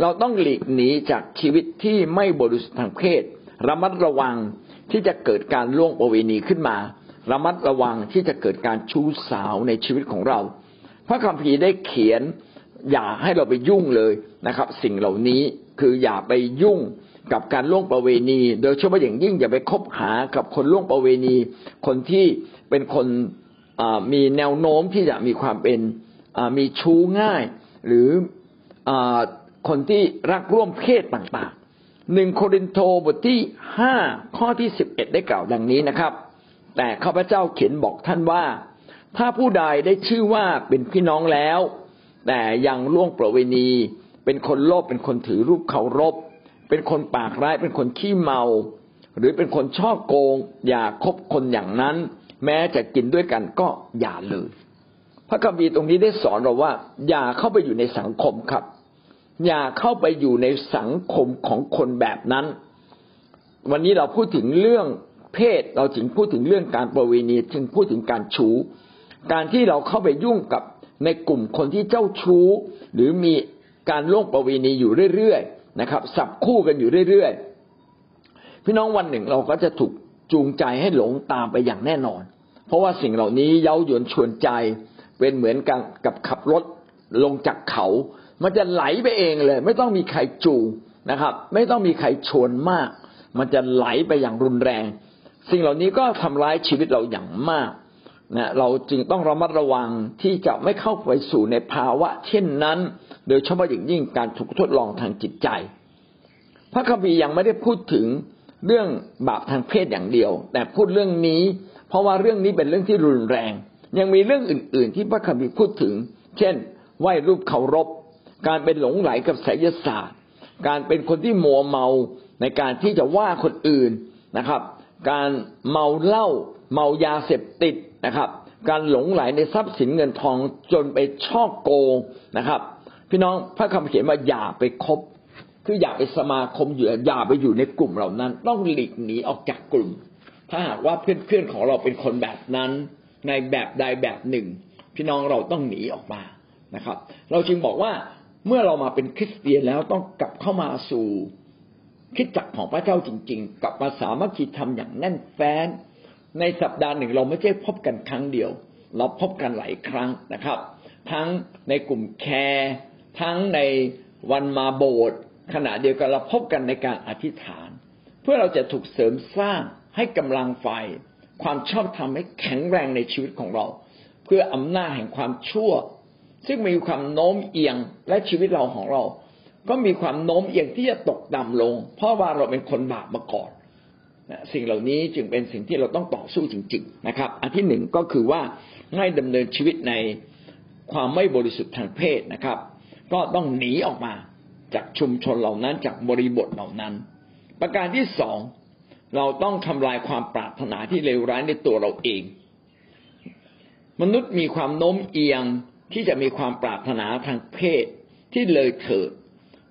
[SPEAKER 1] เราต้องหลีกหนีจากชีวิตที่ไม่บริสุทธิ์ทางเพศ ระมัดระวังที่จะเกิดการล่วงประเวณีขึ้นมา ระมัดระวังที่จะเกิดการชู้สาวในชีวิตของเรา พระคัมภีร์ได้เขียนอย่าให้เราไปยุ่งเลยนะครับ สิ่งเหล่านี้คืออย่าไปยุ่งกับการล่วงประเวณี โดยเฉพาะอย่างยิ่งอย่าไปคบหากับคนล่วงประเวณี คนที่เป็นคนมีแนวโน้มที่จะมีความเป็นมีชู้ง่าย หรืออ คนที่รักร่วมเพศต่างๆหนึ่งโครินโตบทที่ห้าข้อที่สิบเอ็ดได้กล่าวดังนี้นะครับ แต่ข้าพเจ้าเขียนบอกท่านว่า ถ้าผู้ใดได้ชื่อว่าเป็นพี่น้องแล้ว แต่ยังล่วงประเวณี เป็นคนโลภเป็นคนถือรูปเคารพ เป็นคนปากร้ายเป็นคนขี้เมา หรือเป็นคนชอบโกง อย่าคบคนอย่างนั้น แม้จะกินด้วยกันก็อย่าเลยพระคัมภีร์ตรงนี้ได้สอนเราว่า อย่าเข้าไปอยู่ในสังคมครับ อย่าเข้าไปอยู่ในสังคมของคนแบบนั้น วันนี้เราพูดถึงเรื่องเพศเราถึงพูดถึงเรื่องการประเวณีจึงพูดถึงการชู้ การที่เราเข้าไปยุ่งกับในกลุ่มคนที่เจ้าชู้ หรือมีการล่วงประเวณีอยู่เรื่อยๆนะครับ สับคู่กันอยู่เรื่อยๆพี่น้องวันหนึ่งเราก็จะถูกจูงใจให้หลงตามไปอย่างแน่นอน เพราะว่าสิ่งเหล่านี้เย้ายวนชวนใจ เป็นเหมือนกันกับขับรถลงจากเขา มันจะไหลไปเองเลย ไม่ต้องมีใครจูงนะครับ ไม่ต้องมีใครชวนมาก มันจะไหลไปอย่างรุนแรง สิ่งเหล่านี้ก็ทำร้ายชีวิตเราอย่างมากนะเราจึงต้องระมัดระวังที่จะไม่เข้าไปสู่ในภาวะ เช่นนั้น โดยเฉพาะอย่างยิ่งการถูกทดลองทางจิตใจ พระคัมภีร์ยังไม่ได้พูดถึงเรื่องบาปทางเพศอย่างเดียว แต่พูดเรื่องนี้ เพราะว่าเรื่องนี้เป็นเรื่องที่รุนแรง ยังมีเรื่องอื่น ๆ ที่พระคัมภีร์พูดถึง เช่นไหว้รูปเคารพ การเป็นหลงไหลกับไสยศาสตร์ การเป็นคนที่มัวเมาในการที่จะว่าคนอื่นนะครับ การเมาเหล้าเมายาเสพติดนะครับ การหลงไหลในทรัพย์สินเงินทองจนไปช่อโกงนะครับ พี่น้องพระคำเขียนว่าอย่าไปคบ คืออย่าไปสมาคมอยู่อย่าไปอยู่ในกลุ่มเหล่านั้น ต้องหลีกหนีออกจากกลุ่ม ถ้าหากว่าเพื่อนๆของเราเป็นคนแบบนั้น ในแบบใดแบบหนึ่ง พี่น้องเราต้องหนีออกมานะครับ เราจึงบอกว่า เมื่อเรามาเป็นคริสเตียนแล้วต้องกลับเข้ามาสู่คิดจักของพระเจ้าจริง ๆ กลับมาสามัคคีธรรมอย่างแน่นแฟ้น ในสัปดาห์หนึ่งเราไม่ใช่พบกันครั้งเดียว เราพบกันหลายครั้งนะครับ ทั้งในกลุ่มแคร์ทั้งในวันมาโบสถ์ขณะเดียวกันเราพบกันในการอธิษฐาน เพื่อเราจะถูกเสริมสร้างให้กำลังไฟ ความชอบธรรมให้แข็งแรงในชีวิตของเรา เพื่ออำนาจแห่งความชั่ว ซึ่งมีความโน้มเอียงและชีวิตเราของเรา ก็มีความโน้มเอียงที่จะตกต่ำลง เพราะว่าเราเป็นคนบาปมาก่อนสิ่งเหล่านี้จึงเป็นสิ่งที่เราต้องต่อสู้จริง ๆ นะครับ อันที่หนึ่งก็คือว่าให้ดำเนินชีวิตในความไม่บริสุทธิ์ทางเพศนะครับ ก็ต้องหนีออกมาจากชุมชนเหล่านั้นจากบริบทเหล่านั้น ประการที่สองเราต้องทำลายความปรารถนาที่เลวร้ายในตัวเราเอง มนุษย์มีความโน้มเอียง ที่จะมีความปรารถนาทางเพศที่เลยเถิด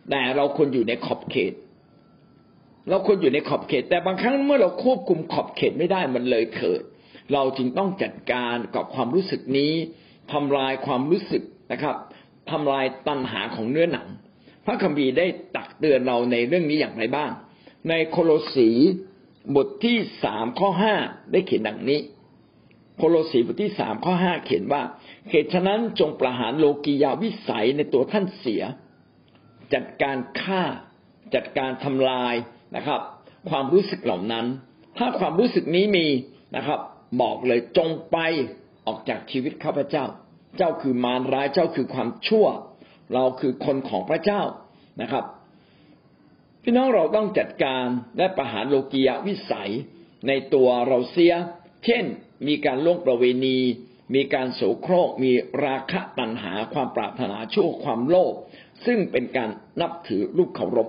[SPEAKER 1] แต่เราควรอยู่ในขอบเขต เราควรอยู่ในขอบเขต แต่บางครั้งเมื่อเราควบคุมขอบเขตไม่ได้มันเลยเถิด เราจึงต้องจัดการกับความรู้สึกนี้ทำลายความรู้สึกนะครับทำลายตัณหาของเนื้อหนัง พระคัมภีร์ได้ตักเตือนเราในเรื่องนี้อย่างไรบ้าง ในโคโลสีบทที่สามข้อห้าได้เขียนดังนี้ โคโลสีบทที่สามข้อห้าเขียนว่าเหตุฉะนั้นจงประหารโลกียาวิสัยในตัวท่านเสีย จัดการฆ่า จัดการทำลายนะครับ ความรู้สึกเหล่านั้น ถ้าความรู้สึกนี้มีนะครับ บอกเลยจงไปออกจากชีวิตข้าพเจ้า เจ้าคือมารร้ายเจ้าคือความชั่ว เราคือคนของพระเจ้านะครับ พี่น้องเราต้องจัดการและประหารโลกียาวิสัยในตัวเราเสีย เช่น มีการล่วงประเวณี มีการโสโครก มีราคะตัณหา ความปรารถนาชั่วความโลภซึ่งเป็นการนับถือรูปเคารพ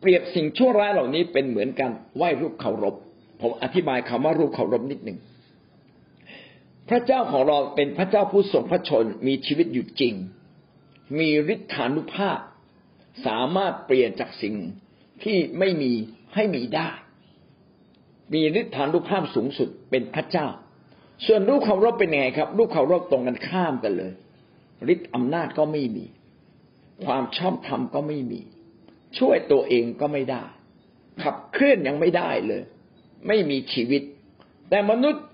[SPEAKER 1] เปรียบสิ่งชั่วร้ายเหล่านี้เป็นเหมือนการไหว้รูปเคารพ ผมอธิบายคำว่ารูปเคารพนิดหนึ่งพระเจ้าของเราเป็นพระเจ้าผู้ทรงพระชนมีชีวิตอยู่จริง มีฤทธานุภาพ สามารถเปลี่ยนจากสิ่งที่ไม่มีให้มีได้ มีฤทธานุภาพสูงสุดเป็นพระเจ้า ส่วนรูปเคารพเป็นไงครับ รูปเคารพตรงกันข้ามกันเลยฤทธิ์อำนาจก็ไม่มี ความชอบธรรมก็ไม่มี ช่วยตัวเองก็ไม่ได้ ขับเคลื่อนยังไม่ได้เลย ไม่มีชีวิต แต่มนุษย์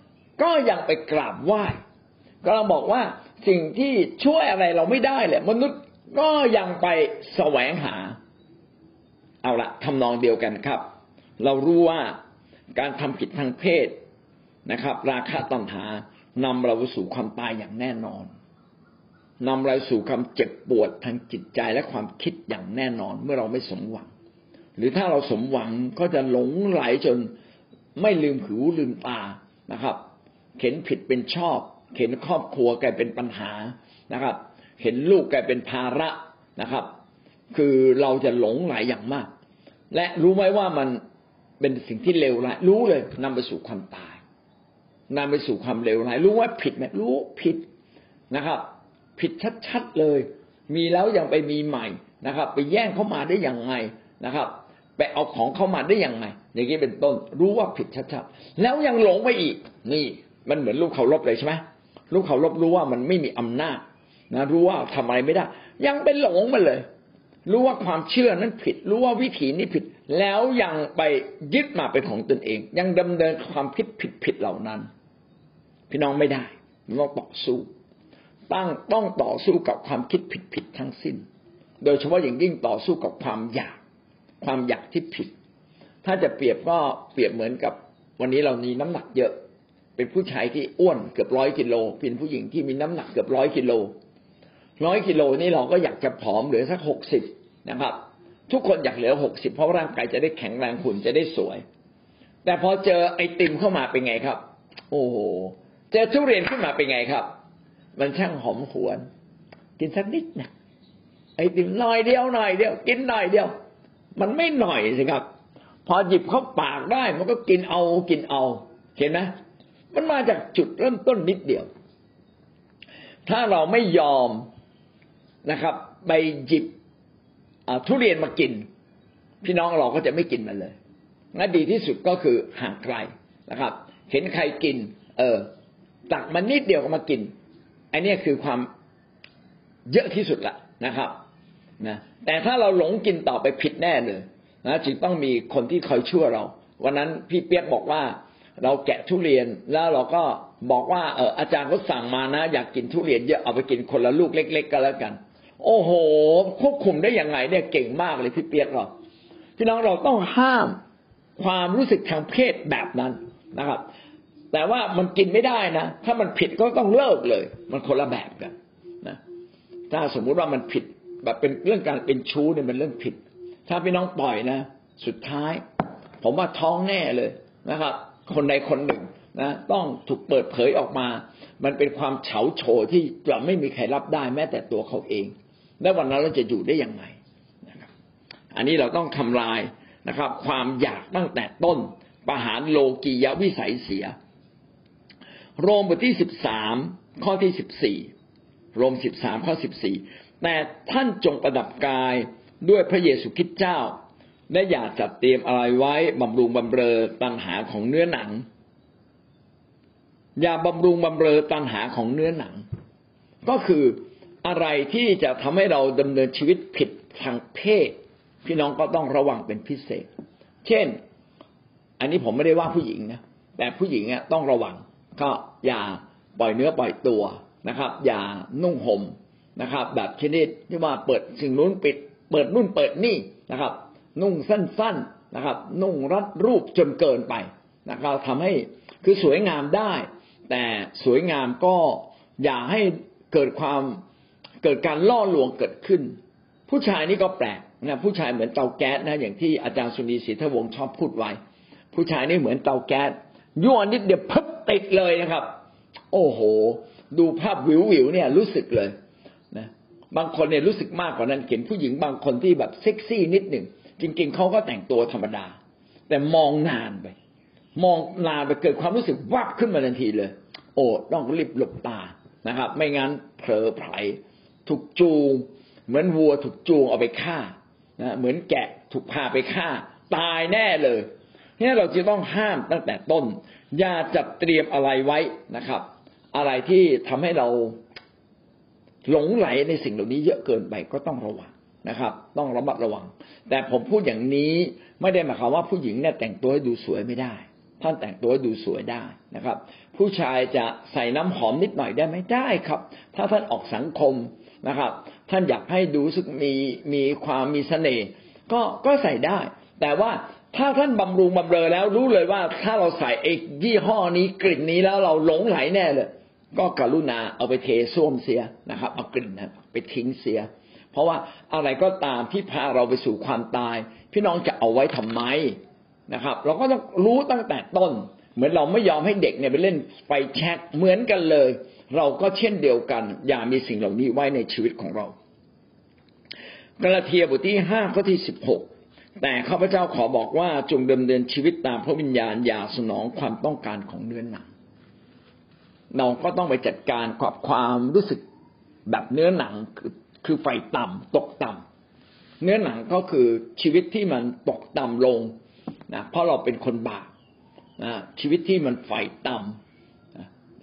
[SPEAKER 1] ก็ยังไปกราบไหว้ก็เราบอกว่าสิ่งที่ช่วยอะไรเราไม่ได้แหละ มนุษย์ก็ยังไปแสวงหา เอาละทำนองเดียวกันครับ เรารู้ว่า การทำผิดทางเพศนะครับ ราคะตัณหานำเราสู่ความตายอย่างแน่นอนนำเราสู่ความเจ็บปวดทางจิตใจและความคิดอย่างแน่นอนเมื่อเราไม่สมหวัง หรือถ้าเราสมหวังก็จะหลงไหลจนไม่ลืมหูลืมตานะครับเข็นผิดเป็นชอบเข็นครอบครัวกลายเป็นปัญหานะครับ เห็นลูกกลายเป็นภาระนะครับ คือเราจะหลงไหลอย่างมาก และรู้ไหมว่ามัน เป็นสิ่งที่เลวร้ายรู้เลยนำไปสู่ความตายนำไปสู่ความเลวร้ายรู้ว่าผิดไหมรู้ผิดนะครับ ผิดชัดๆเลย มีแล้วยังไปมีใหม่นะครับ ไปแย่งเข้ามาได้อย่างไงนะครับ ไปเอาของเข้ามาได้อย่างไง อย่างนี้เป็นต้น รู้ว่าผิดชัดๆแล้วยังหลงไปอีก นี่ มันเหมือนลูกเขารบเลยใช่ไหมลูกเขารบรู้ว่ามันไม่มีอำนาจนะรู้ว่าทำอะไรไม่ได้ ยังเป็นหลงมาเลย รู้ว่าความเชื่อนั้นผิด รู้ว่าวิถีนี้ผิด แล้วยังไปยึดมาเป็นของตนเอง ยังดำเนินความผิดผิดผิดเหล่านั้น พี่น้องไม่ได้ต้องต่อสู้ตั้งต้องต่อสู้กับความคิดผิดผิดทั้งสิ้น โดยเฉพาะอย่างยิ่งต่อสู้กับความอยาก ความอยากที่ผิด ถ้าจะเปรียบก็เปรียบเหมือนกับวันนี้เรามีน้ำหนักเยอะ เป็นผู้ชายที่อ้วนเกือบร้อยกิโล เป็นผู้หญิงที่มีน้ำหนักเกือบร้อยกิโลร้อยกิโลนี่เราก็อยากจะผอมเหลือสักหกสิบนะครับ ทุกคนอยากเหลือหกสิบเพราะร่างกายจะได้แข็งแรงหุ่นจะได้สวย แต่พอเจอไอติมเข้ามาเป็นไงครับ โอ้โหเจอทุเรียนขึ้นมาเป็นไงครับ มันช่างหอมหวน กินสักนิดนะไอติมหน่อยเดียวหน่อยเดียว กินหน่อยเดียว มันไม่หน่อยสิครับ พอหยิบเข้าปากได้ มันก็กินเอากินเอา เห็นไหมมันมาจากจุดเริ่มต้นนิดเดียว ถ้าเราไม่ยอมนะครับ ไปหยิบ ทุเรียนมากิน พี่น้องเราก็จะไม่กินมันเลยงั้นดีที่สุดก็คือห่างไกลนะครับ เห็นใครกิน เออตักมันนิดเดียวก็มากิน อันนี้คือความเยอะที่สุดละนะครับนะแต่ถ้าเราหลงกินต่อไปผิดแน่เลยนะจึงต้องมีคนที่คอยช่วยเรา วันนั้นพี่เปียกบอกว่า เราแกะทุเรียนแล้วเราก็บอกว่าเอออาจารย์ก็สั่งมานะ อยากกินทุเรียนเยอะเอาไปกินคนละลูกเล็ก ๆ ก็แล้วกัน โอ้โหควบคุมได้ยังไงเนี่ยเก่งมากเลยพี่เปียกเราพี่น้องเราต้องห้ามความรู้สึกทางเพศแบบนั้นนะครับ แต่ว่ามันกินไม่ได้นะ ถ้ามันผิดก็ต้องเลิกเลย มันคนละแบบกันนะ ถ้าสมมุติว่ามันผิดแบบเป็นเรื่องการเป็นชู้เนี่ยมันเรื่องผิด ถ้าพี่น้องปล่อยนะ สุดท้าย ผมว่าท้องแน่เลยนะครับ คนใดคนหนึ่งนะต้องถูกเปิดเผยออกมา มันเป็นความเฉาโฉที่จะไม่มีใครรับได้แม้แต่ตัวเขาเอง และวันนั้นเราจะอยู่ได้อยังไงนะครับ อันนี้เราต้องทำลายนะครับ ความอยากตั้งแต่ต้นประหารโลกียวิสัยเสีย โรมบทที่สิบสามข้อที่สิบสี่โรมสิบสามข้อสิบสี่แต่ท่านจงประดับกายด้วยพระเยซูคริสต์เจ้า และอย่าจัดเตรียมอะไรไว้บำรุงบำเรอตัณหาของเนื้อหนัง อย่าบำรุงบำเรอตัณหาของเนื้อหนัง ก็คือ อะไรที่จะทำให้เราดำเนินชีวิตผิดทางเพศ พี่น้องก็ต้องระวังเป็นพิเศษ เช่น อันนี้ผมไม่ได้ว่าผู้หญิงนะแต่ผู้หญิงเนี่ยต้องระวัง ก็อย่าปล่อยเนื้อปล่อยตัวนะครับ อย่านุ่งห่มนะครับ แบบชนิดที่ว่าเปิดสิ่งนู้นปิด เปิดนู่นเปิดนี่นะครับ นุ่งสั้นๆนะครับ นุ่งรัดรูปจนเกินไปนะเราทำให้คือสวยงามได้ แต่สวยงามก็อย่าให้เกิดความ เกิดการล่อลวงเกิดขึ้น ผู้ชายนี่ก็แปลกนะผู้ชายเหมือนเตาแก๊สนะ อย่างที่อาจารย์สุนีศรีทวงชอบพูดไว้ ผู้ชายนี่เหมือนเตาแก๊สยั่วนิดเดียวพึบติดเลยนะครับ โอ้โห ดูภาพวิววิวเนี่ยรู้สึกเลยนะบางคนเนี่ยรู้สึกมากกว่านั้นเห็นผู้หญิงบางคนที่แบบเซ็กซี่นิดหนึ่งจริง ๆเขาก็แต่งตัวธรรมดา แต่มองนานไป มองนานไปเกิดความรู้สึกวับขึ้นมาทันทีเลย โอ้ต้องรีบหลบตานะครับ ไม่งั้นเผลอไผล ถูกจูง เหมือนวัวถูกจูงเอาไปฆ่านะเหมือนแกะถูกพาไปฆ่า ตายแน่เลยนี่เราจะต้องห้ามตั้งแต่ต้น อย่าจัดเตรียมอะไรไว้นะครับ อะไรที่ทำให้เราหลงไหลในสิ่งเหล่านี้เยอะเกินไปก็ต้องระวังนะครับ ต้องระมัดระวัง แต่ผมพูดอย่างนี้ไม่ได้หมายความว่าผู้หญิงเนี่ยแต่งตัวให้ดูสวยไม่ได้ ท่านแต่งตัวให้ดูสวยได้นะครับ ผู้ชายจะใส่น้ำหอมนิดหน่อยได้ไหมได้ครับ ถ้าท่านออกสังคม นะครับ ท่านอยากให้ดูสึกมีมีความมีเสน่ห์ก็ก็ใส่ได้ แต่ว่าถ้าท่านบำรุงบำเรอแล้วรู้เลยว่าถ้าเราใส่เอกยี่ห้อนี้กลิ่นนี้แล้วเราหลงไหลแน่เลย ก็กรุณาเอาไปเทส้วมเสียนะครับ เอากลิ่นนั้นไปทิ้งเสีย เพราะว่าอะไรก็ตามที่พาเราไปสู่ความตาย พี่น้องจะเอาไว้ทำไมนะครับ เราก็ต้องรู้ตั้งแต่ต้น เหมือนเราไม่ยอมให้เด็กเนี่ยไปเล่นไฟแช็กเหมือนกันเลย เราก็เช่นเดียวกัน อย่ามีสิ่งเหล่านี้ไว้ในชีวิตของเรากาลาเทียบทที่ห้าข้อที่สิบหกแต่ข้าพเจ้าขอบอกว่าจงดำเนินชีวิตตามพระวิญญาณอย่าสนองความต้องการของเนื้อหนัง เราก็ต้องไปจัดการกับความรู้สึกแบบเนื้อหนังคือคือไฟต่ำตกต่ำเนื้อหนังก็คือชีวิตที่มันตกต่ำลงนะเพราะเราเป็นคนบาปนะชีวิตที่มันไฟต่ำ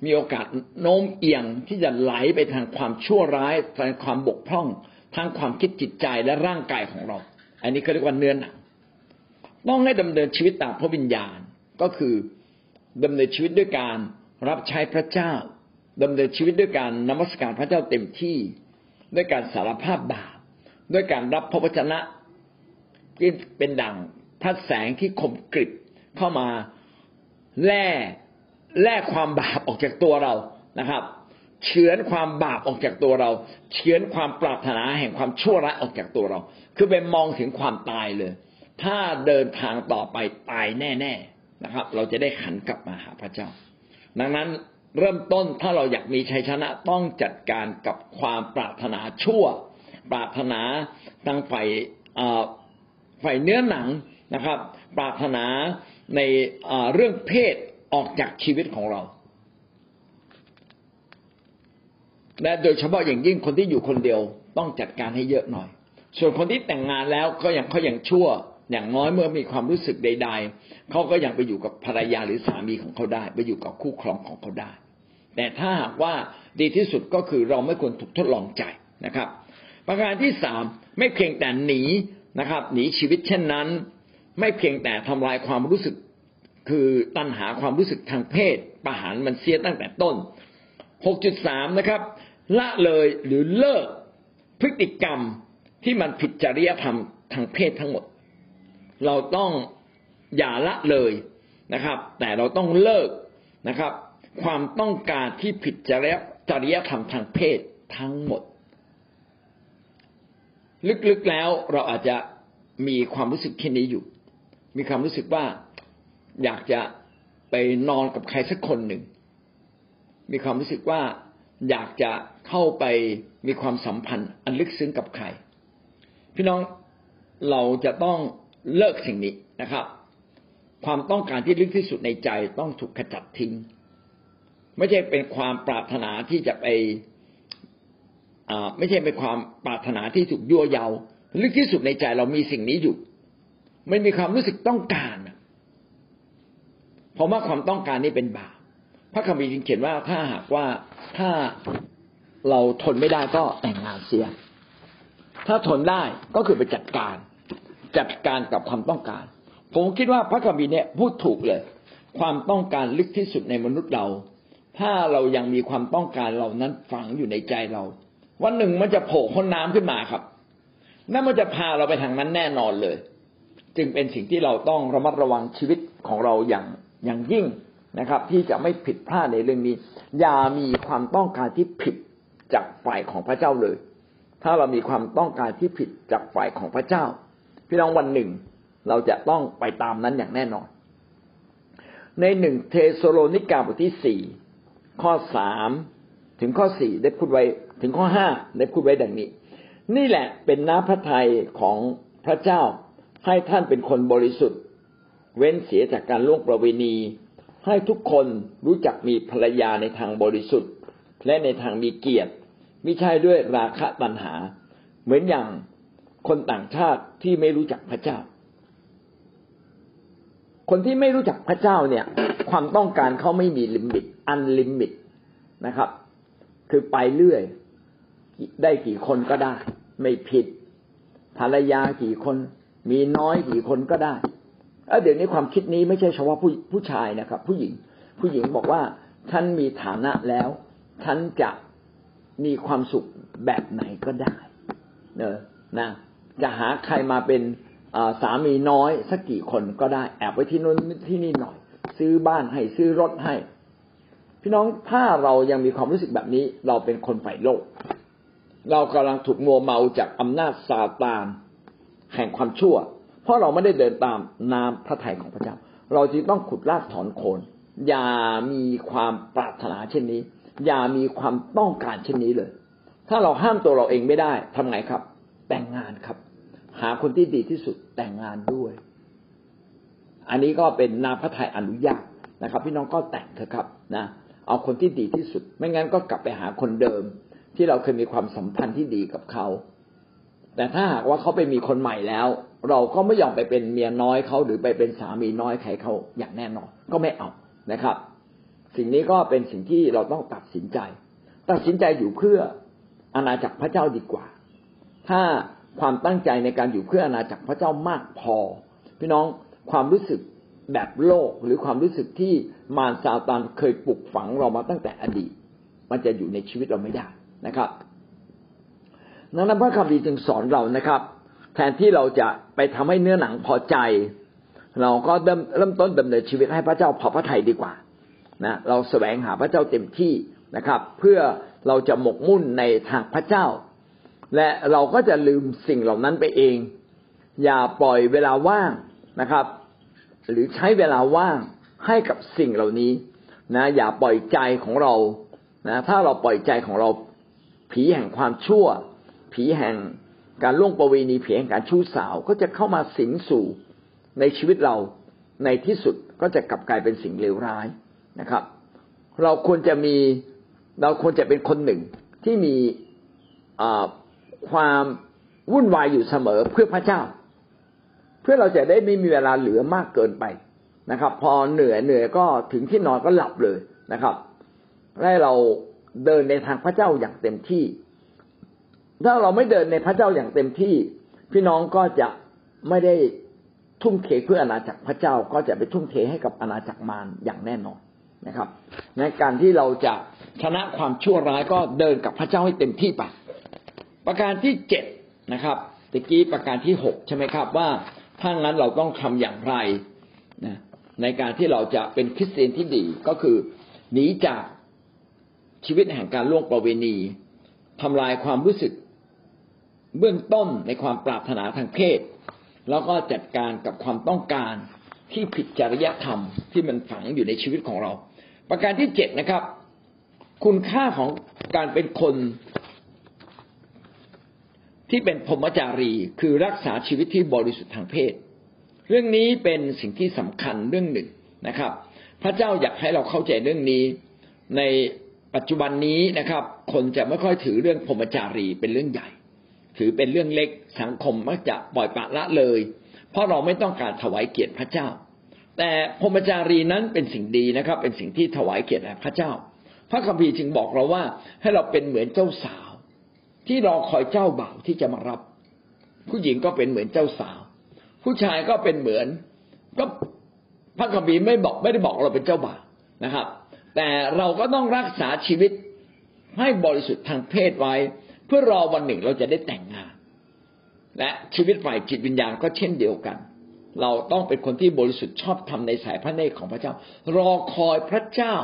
[SPEAKER 1] มีโอกาสโน้มเอียงที่จะไหลไปทางความชั่วร้ายทางความบกพร่องทางความคิดจิตใจและร่างกายของเรา อันนี้เขาเรียกว่าเนื้อหนังต้องให้ดำเนินชีวิตตามพระวิญญาณก็คือดำเนินชีวิตด้วยการรับใช้พระเจ้าดำเนินชีวิตด้วยการนมัสการพระเจ้าเต็มที่ ด้วยการสารภาพบาปด้วยการรับพระวจนะที่เป็นดังพัดแสงที่คมกริบเข้ามาแล่ แล่ความบาปออกจากตัวเรานะครับเฉือนความบาปออกจากตัวเราเฉือนความปรารถนาแห่งความชั่วร้ายออกจากตัวเรา คือไปมองถึงความตายเลย ถ้าเดินทางต่อไปตายแน่ ๆนะครับ เราจะได้ขันกลับมาหาพระเจ้า ดังนั้นเริ่มต้นถ้าเราอยากมีชัยชนะต้องจัดการกับความปรารถนาชั่ว ปรารถนาทางฝ่ายฝ่ายเนื้อหนังนะครับ ปรารถนาในเรื่องเพศ ออกจากชีวิตของเรา และโดยเฉพาะอย่างยิ่งคนที่อยู่คนเดียวต้องจัดการให้เยอะหน่อย ส่วนคนที่แต่งงานแล้วก็ยังเขายังชั่ว อย่างน้อยเมื่อมีความรู้สึกใด ๆเขาก็ยังไปอยู่กับภรรยาหรือสามีของเขาได้ ไปอยู่กับคู่ครองของเขาได้ แต่ถ้าหากว่าดีที่สุดก็คือเราไม่ควรถูกทดลองใจนะครับ ประการที่สามไม่เพียงแต่หนีนะครับ หนีชีวิตเช่นนั้น ไม่เพียงแต่ทำลายความรู้สึก คือตัณหาความรู้สึกทางเพศประหารมันเสียตั้งแต่ต้น 6.3 นะครับ ละเลยหรือเลิกพฤติกรรมที่มันผิดจริยธรรมทางเพศทั้งหมด เราต้องอย่าละเลยนะครับ แต่เราต้องเลิกนะครับ ความต้องการที่ผิดจริยจริยธรรมทางเพศทั้งหมด ลึกๆแล้วเราอาจจะมีความรู้สึกแค่นี้อยู่ มีความรู้สึกว่า อยากจะไปนอนกับใครสักคนหนึ่ง มีความรู้สึกว่าอยากจะเข้าไปมีความสัมพันธ์อันลึกซึ้งกับใคร พี่น้องเราจะต้องเลิกสิ่งนี้นะครับ ความต้องการที่ลึกที่สุดในใจต้องถูกขจัดทิ้ง ไม่ใช่เป็นความปรารถนาที่จะไปไม่ใช่เป็นความปรารถนาที่ถูกยั่วเยาลึกที่สุดในใจเรามีสิ่งนี้อยู่ ไม่มีความรู้สึกต้องการ เพราะว่าความต้องการนี้เป็นบาปพระคัมภีร์จึงเขียนว่าถ้าหากว่าถ้าเราทนไม่ได้ก็แต่งงานเสีย ถ้าทนได้ก็คือไปจัดการ จัดการกับความต้องการ ผมคิดว่าพระคัมภีร์เนี่ยพูดถูกเลย ความต้องการลึกที่สุดในมนุษย์เรา ถ้าเรายังมีความต้องการเหล่านั้นฝังอยู่ในใจเรา วันหนึ่งมันจะโผล่พ้นน้ำขึ้นมาครับนั่นมันจะพาเราไปทางนั้นแน่นอนเลย จึงเป็นสิ่งที่เราต้องระมัดระวังชีวิตของเราอย่าง อย่างยิ่งนะครับ ที่จะไม่ผิดพลาดในเรื่องนี้ อย่ามีความต้องการที่ผิดจากฝ่ายของพระเจ้าเลย ถ้าเรามีความต้องการที่ผิดจากฝ่ายของพระเจ้า พี่น้องวันหนึ่ง เราจะต้องไปตามนั้นอย่างแน่นอน ในหนึ่งเทสโลนิกาบทที่สี่ข้อสามถึงข้อสี่ได้พูดไว้ถึงข้อห้าได้พูดไว้ดังนี้ นี่แหละเป็นน้ำพระทัยของพระเจ้าให้ท่านเป็นคนบริสุทธิ์ เว้นเสียจากการล่วงประเวณี ให้ทุกคนรู้จักมีภรรยาในทางบริสุทธิ์ และในทางมีเกียรติม่ใช่ด้วยราคะตัณหา เหมือนอย่างคนต่างชาติที่ไม่รู้จักพระเจ้า คนที่ไม่รู้จักพระเจ้าเนี่ย ความต้องการเขาไม่มี limit unlimit นะครับ คือไปเรื่อย ได้กี่คนก็ได้ ไม่ผิดภรรยากี่คน เมียน้อยกี่คนก็ได้ เออเดี๋ยวนี้ความคิดนี้ไม่ใช่เฉพาะผู้ผู้ชายนะครับ ผู้หญิงผู้หญิงบอกว่าฉันมีฐานะแล้วฉันจะมีความสุขแบบไหนก็ได้เนอะนะจะหาใครมาเป็นสามีน้อยสักกี่คนก็ได้แอบไปที่นู้นที่นี่หน่อย ซื้อบ้านให้ซื้อรถให้ พี่น้องถ้าเรายังมีความรู้สึกแบบนี้ เราเป็นคนฝ่ายโลก เรากำลังถูกมัวเมาจากอำนาจซาตานแห่งความชั่ว เพราะเราไม่ได้เดินตามนามพระทัยของพระเจ้า เราจึงต้องขุดรากถอนโคน อย่ามีความปรารถนาเช่นนี้ อย่ามีความต้องการเช่นนี้เลย ถ้าเราห้ามตัวเราเองไม่ได้ทำไงครับ แต่งงานครับ หาคนที่ดีที่สุดแต่งงานด้วย อันนี้ก็เป็นนามพระทัยอนุญาตนะครับ พี่น้องก็แต่งเถอะครับนะเอาคนที่ดีที่สุด ไม่งั้นก็กลับไปหาคนเดิม ที่เราเคยมีความสัมพันธ์ที่ดีกับเขา แต่ถ้าหากว่าเขาไปมีคนใหม่แล้ว เราก็ไม่ยอมไปเป็นเมียน้อยเขาหรือไปเป็นสามีน้อยใครเขาอย่างแน่นอน ก็ไม่เอานะครับ สิ่งนี้ก็เป็นสิ่งที่เราต้องตัดสินใจ ตัดสินใจอยู่เพื่ออาณาจักรพระเจ้าดีกว่า ถ้าความตั้งใจในการอยู่เพื่ออาณาจักรพระเจ้ามากพอ พี่น้องความรู้สึกแบบโลกหรือความรู้สึกที่มารซาตานเคยปลุกฝังเรามาตั้งแต่อดีต มันจะอยู่ในชีวิตเราไม่ได้นะครับดังนั้นพระคัมภีร์จึงสอนเรานะครับ แทนที่เราจะไปทำให้เนื้อหนังพอใจ เราก็เริ่มเริ่มต้นดำเนินชีวิตให้พระเจ้าพอพระทัยดีกว่านะเราแสวงหาพระเจ้าเต็มที่นะครับ เพื่อเราจะหมกมุ่นในทางพระเจ้า และเราก็จะลืมสิ่งเหล่านั้นไปเอง อย่าปล่อยเวลาว่างนะครับ หรือใช้เวลาว่างให้กับสิ่งเหล่านี้นะ อย่าปล่อยใจของเรานะถ้าเราปล่อยใจของเรา ผีแห่งความชั่ว ผีแห่ง การล่วงประเวณีผีแห่งการชู้สาวก็จะเข้ามาสิงสู่ในชีวิตเราในที่สุดก็จะกลับกลายเป็นสิ่งเลวร้ายนะครับ เราควรจะมีเราควรจะเป็นคนหนึ่งที่มีความวุ่นวายอยู่เสมอเพื่อพระเจ้า เพื่อเราจะได้ไม่มีเวลาเหลือมากเกินไปนะครับ พอเหนื่อยเหนื่อยก็ถึงที่นอนก็หลับเลยนะครับ ให้เราเดินในทางพระเจ้าอย่างเต็มที่ ถ้าเราไม่เดินในพระเจ้าอย่างเต็มที่ พี่น้องก็จะไม่ได้ทุ่มเทเพื่ออาณาจักรพระเจ้าก็จะไปทุ่มเทให้กับอาณาจักรมารอย่างแน่นอนนะครับในการที่เราจะชนะความชั่วร้ายก็เดินกับพระเจ้าให้เต็มที่ไปประการที่เจ็ดนะครับตะกี้ประการที่หกใช่ไหมครับว่าถ้างั้นเราต้องทำอย่างไรนะในการที่เราจะเป็นคริสเตียนที่ดีก็คือหนีจากชีวิตแห่งการล่วงประเวณีทำลายความรู้สึก เบื้องต้นในความปรารถนาทางเพศ แล้วก็จัดการกับความต้องการที่ผิดจริยธรรมที่มันฝังอยู่ในชีวิตของเรา ประการที่เจ็ดนะครับ คุณค่าของการเป็นคนที่เป็นพรหมจารี คือรักษาชีวิตที่บริสุทธิ์ทางเพศ เรื่องนี้เป็นสิ่งที่สำคัญเรื่องหนึ่งนะครับ พระเจ้าอยากให้เราเข้าใจเรื่องนี้ ในปัจจุบันนี้นะครับ คนจะไม่ค่อยถือเรื่องพรหมจารีเป็นเรื่องใหญ่ ถือเป็นเรื่องเล็กสังคมมักจะปล่อยปละละเลย เพราะเราไม่ต้องการถวายเกียรติพระเจ้า แต่พรมจารีนั้นเป็นสิ่งดีนะครับ เป็นสิ่งที่ถวายเกียรติแด่พระเจ้า พระคัมภีร์จึงบอกเราว่าให้เราเป็นเหมือนเจ้าสาว ที่รอคอยเจ้าบ่าวที่จะมารับ ผู้หญิงก็เป็นเหมือนเจ้าสาว ผู้ชายก็เป็นเหมือนก็พระคัมภีร์ไม่บอกไม่ได้บอกเราเป็นเจ้าบ่าวนะครับ แต่เราก็ต้องรักษาชีวิตให้บริสุทธิ์ทางเพศไว้ เพื่อรอวันหนึ่งเราจะได้แต่งงาน และชีวิตฝ่ายจิตวิญญาณก็เช่นเดียวกัน เราต้องเป็นคนที่บริสุทธิ์ชอบธรรมในสายพระเนตรของพระเจ้า รอคอยพระเจ้า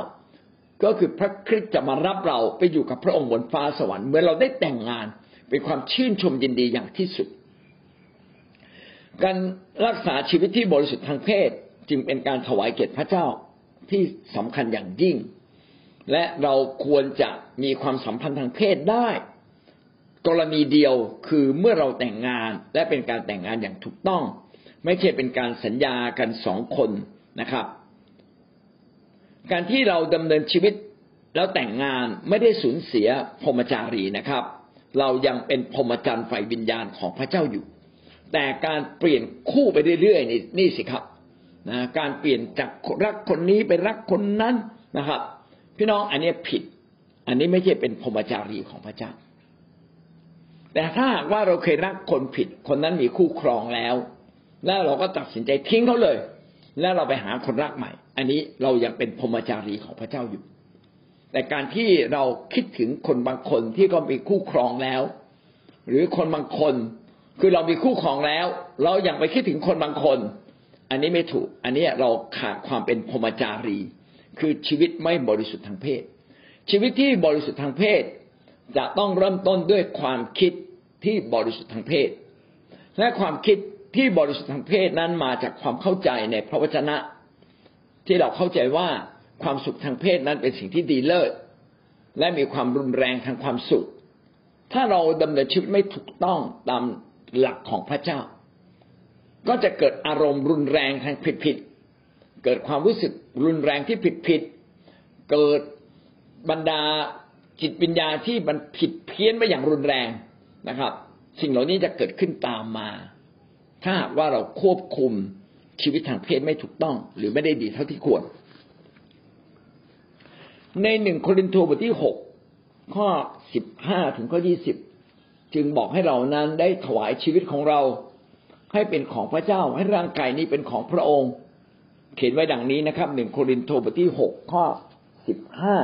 [SPEAKER 1] ก็คือพระคริสต์จะมารับเราไปอยู่กับพระองค์บนฟ้าสวรรค์เมื่อเราได้แต่งงาน เป็นความชื่นชมยินดีอย่างที่สุด การรักษาชีวิตที่บริสุทธิ์ทางเพศ จึงเป็นการถวายเกียรติพระเจ้าที่สำคัญอย่างยิ่ง และเราควรจะมีความสัมพันธ์ทางเพศได้ กรณีเดียวคือเมื่อเราแต่งงานและเป็นการแต่งงานอย่างถูกต้อง ไม่ใช่เป็นการสัญญากันสองคนนะครับ การที่เราดำเนินชีวิตแล้วแต่งงานไม่ได้สูญเสียพรหมจารีนะครับ เรายังเป็นพรหมจรรย์ฝ่ายวิญญาณของพระเจ้าอยู่ แต่การเปลี่ยนคู่ไปเรื่อยๆนี่นี่สิครับนะการเปลี่ยนจากรักคนนี้ไปรักคนนั้นนะครับ พี่น้องอันนี้ผิด อันนี้ไม่ใช่เป็นพรหมจารีของพระเจ้า แต่ถ้าหากว่าเราเคยรักคนผิด คนนั้นมีคู่ครองแล้ว แล้วเราก็ตัดสินใจทิ้งเขาเลย แล้วเราไปหาคนรักใหม่ อันนี้เรายังเป็นพรมจารีของพระเจ้าอยู่ แต่การที่เราคิดถึงคนบางคนที่ก็มีคู่ครองแล้ว หรือคนบางคน คือเรามีคู่ครองแล้ว เรายังไปคิดถึงคนบางคน อันนี้ไม่ถูก อันนี้เราขาดความเป็นพรมจารี คือชีวิตไม่บริสุทธิ์ทางเพศ ชีวิตที่บริสุทธิ์ทางเพศ จะต้องเริ่มต้นด้วยความคิดที่บริสุทธิ์ทางเพศ และความคิดที่บริสุทธิ์ทางเพศนั้นมาจากความเข้าใจในพระวจนะ ที่เราเข้าใจว่าความสุขทางเพศนั้นเป็นสิ่งที่ดีเลิศและมีความรุนแรงทางความสุข ถ้าเราดำเนินชีวิตไม่ถูกต้องตามหลักของพระเจ้า ก็จะเกิดอารมณ์รุนแรงทางผิดผิดเกิดความรู้สึกรุนแรงที่ผิดผิดเกิดบรรดา จิตวิญญาณที่มันผิดเพี้ยนไปอย่างรุนแรงนะครับ สิ่งเหล่านี้จะเกิดขึ้นตามมา ถ้าหากว่าเราควบคุมชีวิตทางเพศไม่ถูกต้อง หรือไม่ได้ดีเท่าที่ควร ในหนึ่งโครินธ์บทที่หกข้อสิบห้าถึงข้อยี่สิบจึงบอกให้เรานั้นได้ถวายชีวิตของเรา ให้เป็นของพระเจ้าให้ร่างกายนี้เป็นของพระองค์ เขียนไว้ดังนี้นะครับหนึ่งโครินธ์บทที่หกข้อสิบห้า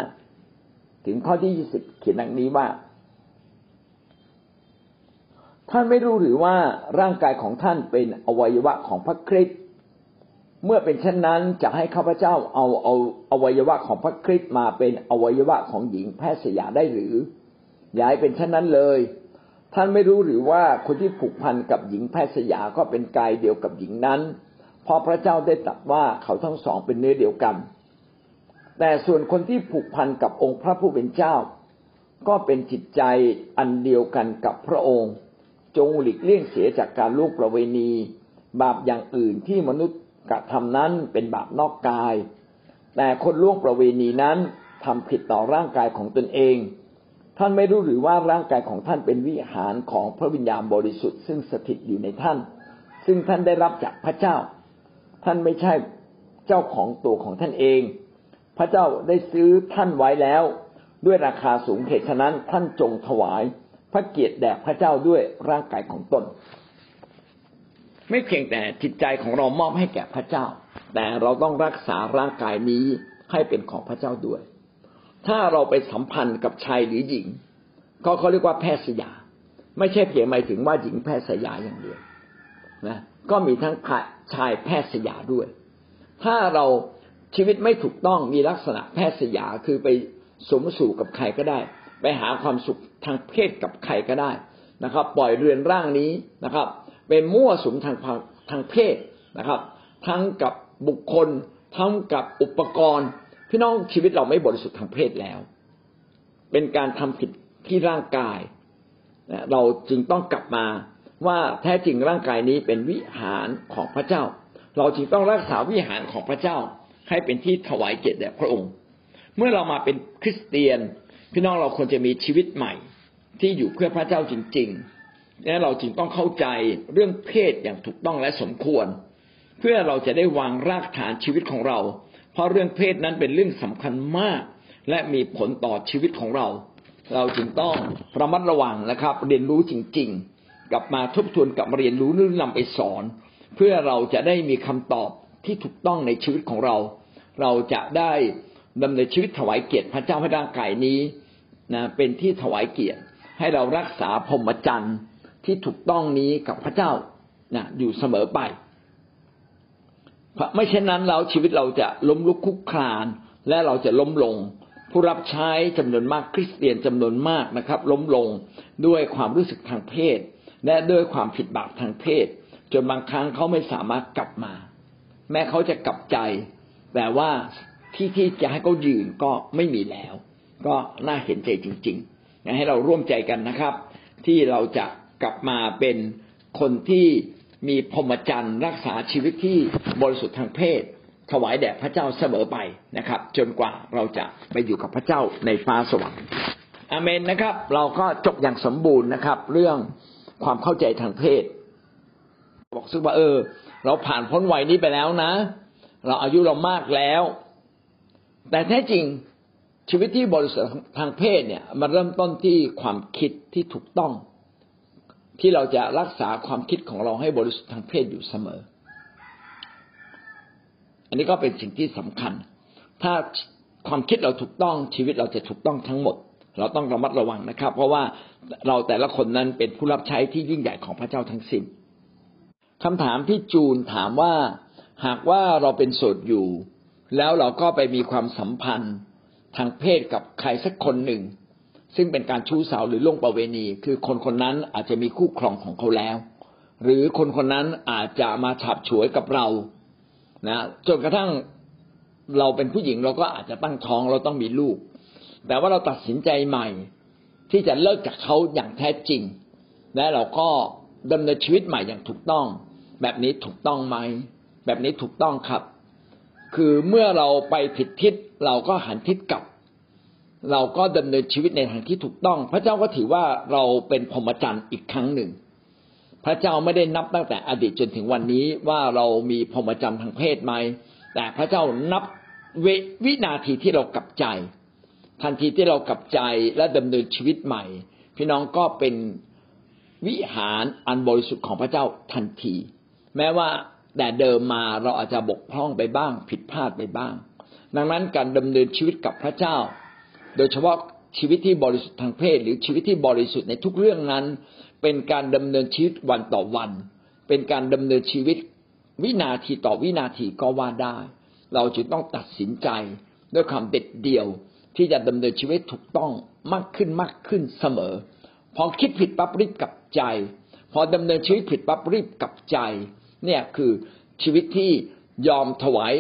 [SPEAKER 1] ถึงข้อที่ยี่สิบเขียนดังนี้ว่า ท่านไม่รู้หรือว่าร่างกายของท่านเป็นอวัยวะของพระคริสต์เมื่อเป็นเช่นนั้นจะให้ข้าพเจ้าเอาเอาอวัยวะของพระคริสต์มาเป็นอวัยวะของหญิงแพทย์สยาได้หรืออย่าให้เป็นเช่นนั้นเลย ท่านไม่รู้หรือว่าคนที่ผูกพันกับหญิงแพทย์สยาก็เป็นกายเดียวกับหญิงนั้น เพราะพระเจ้าได้ตรัสว่าเขาทั้งสองเป็นเนื้อเดียวกัน แต่ส่วนคนที่ผูกพันกับองค์พระผู้เป็นเจ้า ก็เป็นจิตใจอันเดียวกันกับพระองค์ จงหลีกเลี่ยงเสียจากการลูกประเวณี บาปอย่างอื่นที่มนุษย์กระทำนั้นเป็นบาปนอกกาย แต่คนล่วงประเวณีนั้นทำผิดต่อร่างกายของตนเอง ท่านไม่รู้หรือว่าร่างกายของท่านเป็นวิหารของพระวิญญาณบริสุทธิ์ซึ่งสถิตอยู่ในท่าน ซึ่งท่านได้รับจากพระเจ้า ท่านไม่ใช่เจ้าของตัวของท่านเอง พระเจ้าได้ซื้อท่านไว้แล้ว ด้วยราคาสูงเหตุฉะนั้นท่านจงถวาย พระเกียรติแด่พระเจ้าด้วยร่างกายของตน ไม่เพียงแต่จิตใจของเรามอบให้แก่พระเจ้า แต่เราต้องรักษาร่างกายนี้ให้เป็นของพระเจ้าด้วย ถ้าเราไปสัมพันธ์กับชายหรือหญิง ก็เขาเรียกว่าแพทย์สยา ไม่ใช่เพียงหมายถึงว่าหญิงแพทย์สยาอย่างเดียวนะก็มีทั้งชายแพทย์สยาด้วย ถ้าเรา ชีวิตไม่ถูกต้องมีลักษณะแพทย์สยาคือไปสมสู่กับใครก็ได้ ไปหาความสุขทางเพศกับใครก็ได้นะครับ ปล่อยเรือนร่างนี้นะครับ เป็นมั่วสุมทางทางเพศนะครับ ทั้งกับบุคคล ทั้งกับอุปกรณ์ พี่น้องชีวิตเราไม่บริสุทธิ์ทางเพศแล้ว เป็นการทำผิดที่ร่างกายเราจึงต้องกลับมาว่าแท้จริงร่างกายนี้เป็นวิหารของพระเจ้า เราจึงต้องรักษาวิหารของพระเจ้า ให้เป็นที่ถวายเกียรติแด่พระองค์ เมื่อเรามาเป็นคริสเตียน พี่น้องเราควรจะมีชีวิตใหม่ ที่อยู่เพื่อพระเจ้าจริงๆและเราจึงต้องเข้าใจเรื่องเพศอย่างถูกต้องและสมควร เพื่อเราจะได้วางรากฐานชีวิตของเรา เพราะเรื่องเพศนั้นเป็นเรื่องสำคัญมาก และมีผลต่อชีวิตของเรา เราจึงต้องระมัดระวังนะครับ เรียนรู้จริง ๆ กลับมาทบทวนกับเรียนรู้นื่นำไปสอน เพื่อเราจะได้มีคำตอบ ที่ถูกต้องในชีวิตของเรา เราจะได้ดำเนินชีวิตถวายเกียรติพระเจ้าให้ร่างกายนี้นะเป็นที่ถวายเกียรติ ให้เรารักษาพรหมจรรย์ที่ถูกต้องนี้กับพระเจ้านะอยู่เสมอไปไม่เช่นนั้นเราชีวิตเราจะล้มลุกคลุกคลาน และเราจะล้มลง ผู้รับใช้จำนวนมากคริสเตียนจำนวนมากนะครับ ล้มลงด้วยความรู้สึกทางเพศ และด้วยความผิดบาปทางเพศ จนบางครั้งเขาไม่สามารถกลับมา แม้เขาจะกลับใจ แต่ว่าที่ที่จะให้เขายืนก็ไม่มีแล้ว ก็น่าเห็นใจจริงๆให้เราร่วมใจกันนะครับ ที่เราจะกลับมาเป็นคนที่มีพรหมจรรย์รักษาชีวิตที่บริสุทธิ์ทางเพศ ถวายแด่พระเจ้าเสมอไปนะครับ จนกว่าเราจะไปอยู่กับพระเจ้าในฟ้าสวรรค์อเมนนะครับ เราก็จบอย่างสมบูรณ์นะครับ เรื่องความเข้าใจทางเพศ บอกซึ่งว่าเออ เราผ่านพ้นวัยนี้ไปแล้วนะ เราอายุเรามากแล้ว แต่แท้จริงชีวิตที่บริสุทธิ์ทางเพศเนี่ย มันเริ่มต้นที่ความคิดที่ถูกต้อง ที่เราจะรักษาความคิดของเราให้บริสุทธิ์ทางเพศอยู่เสมอ อันนี้ก็เป็นสิ่งที่สำคัญ ถ้าความคิดเราถูกต้องชีวิตเราจะถูกต้องทั้งหมด เราต้องระมัดระวังนะครับ เพราะว่าเราแต่ละคนนั้นเป็นผู้รับใช้ที่ยิ่งใหญ่ของพระเจ้าทั้งสิ้น คำถามที่จูนถามว่า หากว่าเราเป็นโสดอยู่ แล้วเราก็ไปมีความสัมพันธ์ทางเพศกับใครสักคนหนึ่ง ซึ่งเป็นการชู้สาวหรือล่วงประเวณี คือคนคนนั้นอาจจะมีคู่ครองของเขาแล้ว หรือคนคนนั้นอาจจะมาฉับฉวยกับเรานะจนกระทั่งเราเป็นผู้หญิงเราก็อาจจะตั้งท้องเราต้องมีลูก แต่ว่าเราตัดสินใจใหม่ ที่จะเลิกจากเขาอย่างแท้จริง และเราก็ดำเนินชีวิตใหม่อย่างถูกต้อง แบบนี้ถูกต้องไหมแบบนี้ถูกต้องครับ คือเมื่อเราไปผิดทิศเราก็หันทิศกลับ เราก็ดำเนินชีวิตในทางที่ถูกต้อง พระเจ้าก็ถือว่าเราเป็นพรหมจรรย์อีกครั้งหนึ่ง พระเจ้าไม่ได้นับตั้งแต่อดีตจนถึงวันนี้ว่าเรามีพรหมจรรย์ทางเพศไหมแต่พระเจ้านับววินาทีที่เรากลับใจ ทันทีที่เรากลับใจและดำเนินชีวิตใหม่ พี่น้องก็เป็นวิหารอันบริสุทธิ์ของพระเจ้าทันที แม้ว่าแต่เดิมมาเราอาจจะบกพร่องไปบ้าง ผิดพลาดไปบ้าง ดังนั้นการดำเนินชีวิตกับพระเจ้า โดยเฉพาะชีวิตที่บริสุทธิ์ทางเพศ หรือชีวิตที่บริสุทธิ์ในทุกเรื่องนั้น เป็นการดำเนินชีวิตวันต่อวัน เป็นการดำเนินชีวิตวินาทีต่อวินาทีก็ว่าได้ เราจึงต้องตัดสินใจด้วยความเด็ดเดี่ยวที่จะดำเนินชีวิตถูกต้องมากขึ้นมากขึ้นเสมอ พอคิดผิดปั๊บรีบกลับใจ พอดำเนินชีวิตผิดปั๊บรีบกลับใจ เนี่ยคือชีวิตที่ยอมถวาย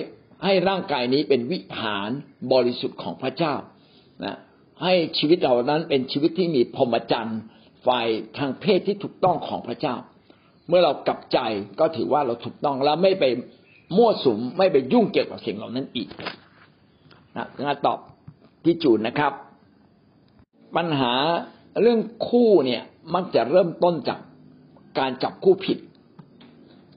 [SPEAKER 1] ให้ร่างกายนี้เป็นวิหารบริสุทธิ์ของพระเจ้านะให้ชีวิตเรานั้นเป็นชีวิตที่มีพรหมจรรย์ฝ่ายทางเพศที่ถูกต้องของพระเจ้า เมื่อเรากลับใจก็ถือว่าเราถูกต้องแล้วไม่ไปมั่วสุมไม่ไปยุ่งเกี่ยวกับสิ่งเหล่านั้นอีกนะงานตอบที่จูนนะครับ ปัญหาเรื่องคู่เนี่ยมักจะเริ่มต้นจากการจับคู่ผิด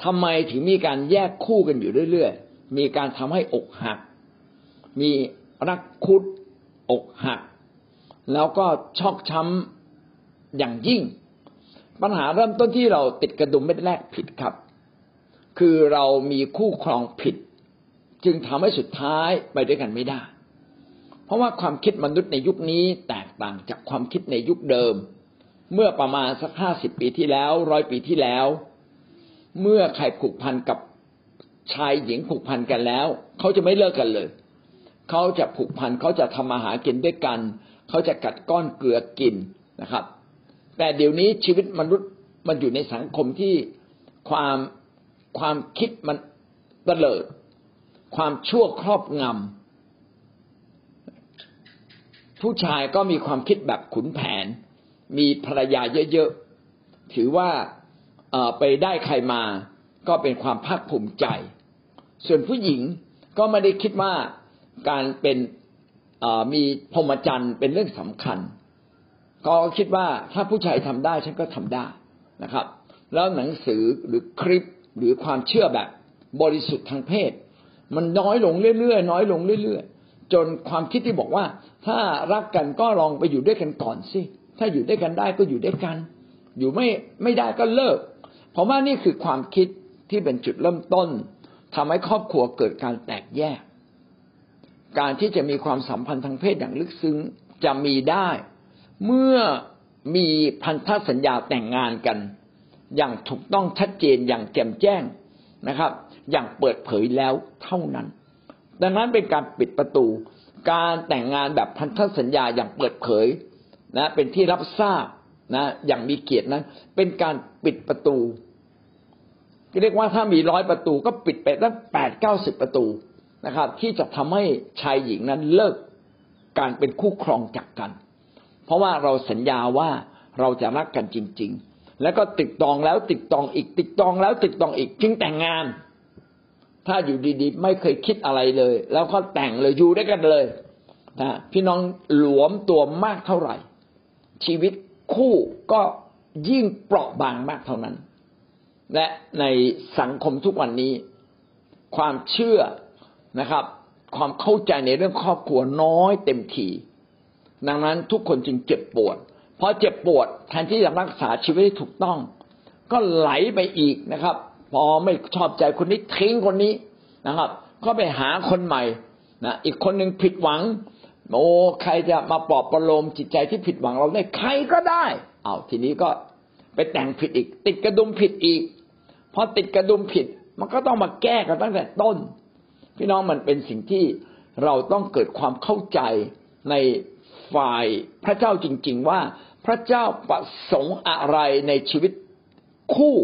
[SPEAKER 1] ทำไมถึงมีการแยกคู่กันอยู่เรื่อยๆ มีการทำให้อกหัก มีรักคุดอกหัก แล้วก็ชอกช้ำอย่างยิ่ง ปัญหาเริ่มต้นที่เราติดกระดุมเม็ดแรกผิดครับ คือเรามีคู่ครองผิด จึงทำให้สุดท้ายไปด้วยกันไม่ได้ เพราะว่าความคิดมนุษย์ในยุคนี้แตกต่างจากความคิดในยุคเดิม เมื่อประมาณสักห้าสิบปีที่แล้วร้อยปีที่แล้ว เมื่อใครผูกพันกับชายหญิงผูกพันกันแล้ว เขาจะไม่เลิกกันเลย เขาจะผูกพันเขาจะทำมาหากินด้วยกัน เขาจะกัดก้อนเกลือกินนะครับ แต่เดี๋ยวนี้ชีวิตมนุษย์มันอยู่ในสังคมที่ความความคิดมันเตลิด ความชั่วครอบงำผู้ชายก็มีความคิดแบบขุนแผน มีภรรยาเยอะๆถือว่า ไปได้ใครมาก็เป็นความภาคภูมิใจ ส่วนผู้หญิงก็ไม่ได้คิดว่าการเป็นมีพรหมจรรย์เป็นเรื่องสำคัญ ก็คิดว่าถ้าผู้ชายทำได้ฉันก็ทำได้นะครับ แล้วหนังสือหรือคลิปหรือความเชื่อแบบบริสุทธิ์ทางเพศ มันน้อยลงเรื่อยๆน้อยลงเรื่อยๆ จนความคิดที่บอกว่า ถ้ารักกันก็ลองไปอยู่ด้วยกันก่อนสิถ้าอยู่ด้วยกันได้ก็อยู่ด้วยกัน อยู่ไม่ไม่ได้ก็เลิก เพราะว่านี่คือความคิดที่เป็นจุดเริ่มต้นทำให้ครอบครัวเกิดการแตกแยก การที่จะมีความสัมพันธ์ทางเพศอย่างลึกซึ้งจะมีได้ เมื่อมีพันธสัญญาแต่งงานกัน อย่างถูกต้องชัดเจนอย่างแจ่มแจ้งนะครับ อย่างเปิดเผยแล้วเท่านั้น ดังนั้นเป็นการปิดประตู การแต่งงานแบบพันธสัญญาอย่างเปิดเผยนะเป็นที่รับทราบ นะอย่างมีเกียรตินั้น เป็นการปิดประตูเรียกว่าถ้ามีร้อยประตูก็ปิดไปตั้งแปดเก้าสิบประตูนะครับ ที่จะทำให้ชายหญิงนั้นเลิกการเป็นคู่ครองจากกัน เพราะว่าเราสัญญาว่าเราจะรักกันจริง ๆ แล้วก็ติดตองแล้วติดตองอีก ติดตองแล้วติดตองอีกจึงแต่งงาน ถ้าอยู่ดีๆ ไม่เคยคิดอะไรเลย แล้วก็แต่งเลยอยู่ด้วยกันเลยนะพี่น้องหลวมตัวมากเท่าไหร่ ชีวิต คู่ก็ยิ่งเปราะบางมากเท่านั้น และในสังคมทุกวันนี้ ความเชื่อนะครับ ความเข้าใจในเรื่องครอบครัวน้อยเต็มทีดังนั้นทุกคนจึงเจ็บปวดพอเจ็บปวดแทนที่จะรักษาชีวิตให้ถูกต้อง ก็ไหลไปอีกนะครับ พอไม่ชอบใจคนนี้ทิ้งคนนี้นะครับ ก็ไปหาคนใหม่นะอีกคนหนึ่งผิดหวัง โอ้ใครจะมาปลอบประโลมจิตใจที่ผิดหวังเราได้ใครก็ได้เอาทีนี้ก็ไปแต่งผิดอีก ติดกระดุมผิดอีกพอติดกระดุมผิด มันก็ต้องมาแก้กันตั้งแต่ต้น พี่น้องมันเป็นสิ่งที่เราต้องเกิดความเข้าใจในฝ่ายพระเจ้าจริง ๆ ว่าพระเจ้าประสงค์อะไรในชีวิตคู่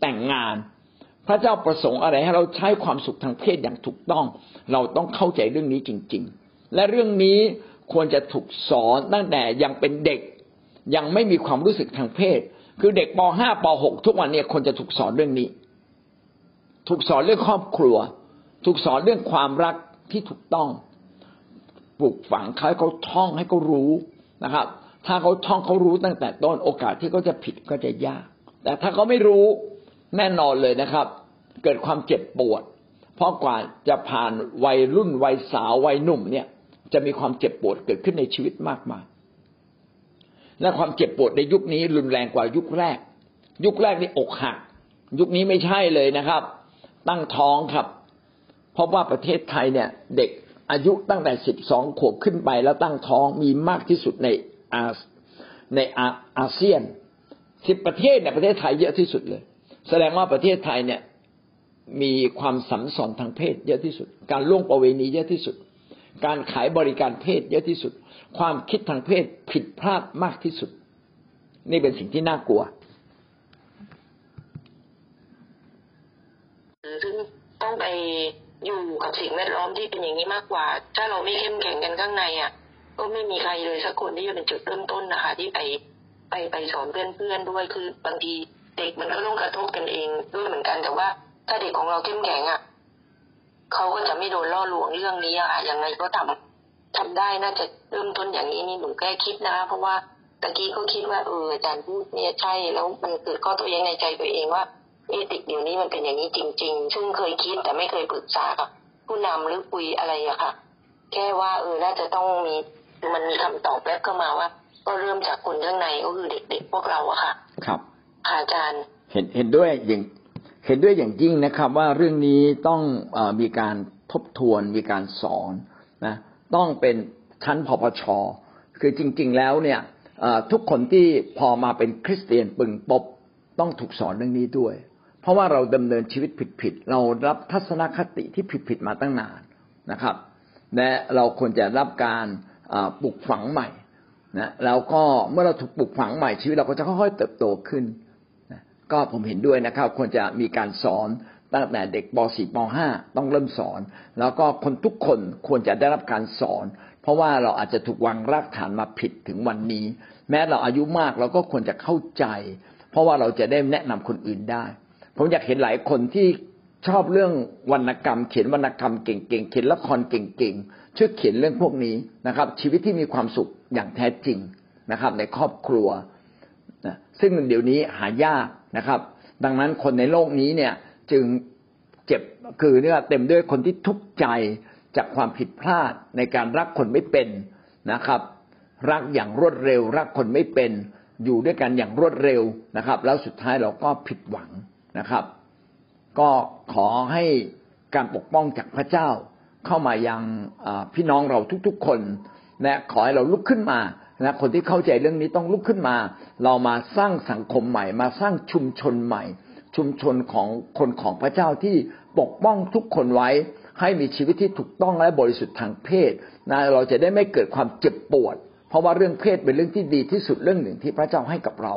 [SPEAKER 1] แต่งงาน พระเจ้าประสงค์อะไรให้เราใช้ความสุขทางเพศอย่างถูกต้อง เราต้องเข้าใจเรื่องนี้จริง ๆ และเรื่องนี้ควรจะถูกสอนตั้งแต่ยังเป็นเด็กยังไม่มีความรู้สึกทางเพศ คือเด็กป .5 ป .6 ทุกวันนี้ควรจะถูกสอนเรื่องนี้ ถูกสอนเรื่องครอบครัว ถูกสอนเรื่องความรักที่ถูกต้องปลูกฝังเขาให้เขาท่องให้เขารู้นะครับ ถ้าเขาท่องเขารู้ตั้งแต่ต้นโอกาสที่เขาจะผิดก็จะยาก แต่ถ้าเขาไม่รู้แน่นอนเลยนะครับ เกิดความเจ็บปวด เพราะกว่าจะผ่านวัยรุ่นวัยสาววัยหนุ่มเนี่ย จะมีความเจ็บปวดเกิดขึ้นในชีวิตมากมาย และความเจ็บปวดในยุคนี้รุนแรงกว่ายุคแรก ยุคแรกนี่อกหัก ยุคนี้ไม่ใช่เลยนะครับ ตั้งท้องครับ เพราะว่าประเทศไทยเนี่ย เด็กอายุตั้งแต่สิบสองขวบขึ้นไปแล้วตั้งท้องมีมากที่สุดในอาในอาอาเซียนสิบประเทศเนี่ยประเทศไทยเยอะที่สุดเลย แสดงว่าประเทศไทยเนี่ยมีความสัมสอนทางเพศเยอะที่สุด การล่วงประเวณีเยอะที่สุด การขายบริการเพศเยอะที่สุด ความคิดทางเพศผิดพลาดมากที่สุด นี่เป็นสิ่งที่น่ากลัว
[SPEAKER 2] ซึ่งต้องไปอยู่กับสิ่งแวดล้อมที่เป็นอย่างนี้มากกว่า ถ้าเราไม่เข้มแข็งกันข้างในอะ ก็ไม่มีใครเลยสักคนที่จะเป็นจุดเริ่มต้นนะคะ ที่ไปไปไปสอนเพื่อนๆด้วยคือบางทีเด็กมันก็ต้องกระทบกันเองด้วยเหมือนกันแต่ว่า ถ้าเด็กของเราเข้มแข็งอะ เขาก็จะไม่โดนล่อลวงเรื่องนี้อะค่ะยังไงก็ทำทำได้น่าจะเริ่มต้นอย่างนี้นี่หนูแก้คิดนะคะเพราะว่าตะกี้ก็คิดว่าเอออาจารย์พูดเนี่ยใช่แล้วมันเกิดข้อตัวเองในใจตัวเองว่าเอติกเดี๋ยวนี้มันเป็นอย่างนี้จริง ๆ ซึ่งเคยคิดแต่ไม่เคยปรึกษากับผู้นำหรือคุยอะไรอะค่ะ แค่ว่าเออน่าจะต้องมีมันมีคำตอบแป๊บเข้ามาว่า ก็เริ่มจากคนข้างในก็คือเด็กๆพวกเราอะค่ะ
[SPEAKER 1] ครับ
[SPEAKER 2] อาจารย์
[SPEAKER 1] เห็นเห็นด้วยอย่าง เห็นด้วยอย่างยิ่งนะครับว่าเรื่องนี้ต้องอมีการทบทวนมีการสอนนะต้องเป็นชั้นพปช คือจริง ๆ แล้วเนี่ยทุกคนที่พอมาเป็นคริสเตียนปึงปบต้องถูกสอนเรื่องนี้ด้วย เพราะว่าเราดำเนินชีวิตผิดๆเรารับทัศนคติที่ผิดๆมาตั้งนานนะครับและเราควรจะรับการปลูกฝังใหม่นะแล้วก็เมื่อเราถูกปลูกฝังใหม่ชีวิตเราก็จะค่อยๆเติบโตขึ้น ก็ผมเห็นด้วยนะครับ ควรจะมีการสอนตั้งแต่เด็กป .4 ป .5 ต้องเริ่มสอน แล้วก็คนทุกคนควรจะได้รับการสอน เพราะว่าเราอาจจะถูกวางรากฐานมาผิดถึงวันนี้ แม้เราอายุมากเราก็ควรจะเข้าใจ เพราะว่าเราจะได้แนะนำคนอื่นได้ ผมอยากเห็นหลายคนที่ชอบเรื่องวรรณกรรม เขียนวรรณกรรมเก่งๆเขียนละครเก่งๆช่วยเขียนเรื่องพวกนี้นะครับ ชีวิตที่มีความสุขอย่างแท้จริงนะครับ ในครอบครัว นะซึ่งเดี๋ยวนี้หายากนะครับ ดังนั้นคนในโลกนี้เนี่ยจึงเจ็บคือเนี่ยเต็มด้วยคนที่ทุกข์ใจจากความผิดพลาดในการรักคนไม่เป็นนะครับ รักอย่างรวดเร็ว รักคนไม่เป็น อยู่ด้วยกันอย่างรวดเร็วนะครับ แล้วสุดท้ายเราก็ผิดหวังนะครับ ก็ขอให้การปกป้องจากพระเจ้าเข้ามายังพี่น้องเราทุกๆคน และขอให้เราลุกขึ้นมา นะคนที่เข้าใจเรื่องนี้ต้องลุกขึ้นมา เรามาสร้างสังคมใหม่ มาสร้างชุมชนใหม่ ชุมชนของคนของพระเจ้าที่ปกป้องทุกคนไว้ ให้มีชีวิตที่ถูกต้องและบริสุทธิ์ทางเพศนะเราจะได้ไม่เกิดความเจ็บปวด เพราะว่าเรื่องเพศเป็นเรื่องที่ดีที่สุดเรื่องหนึ่งที่พระเจ้าให้กับเรา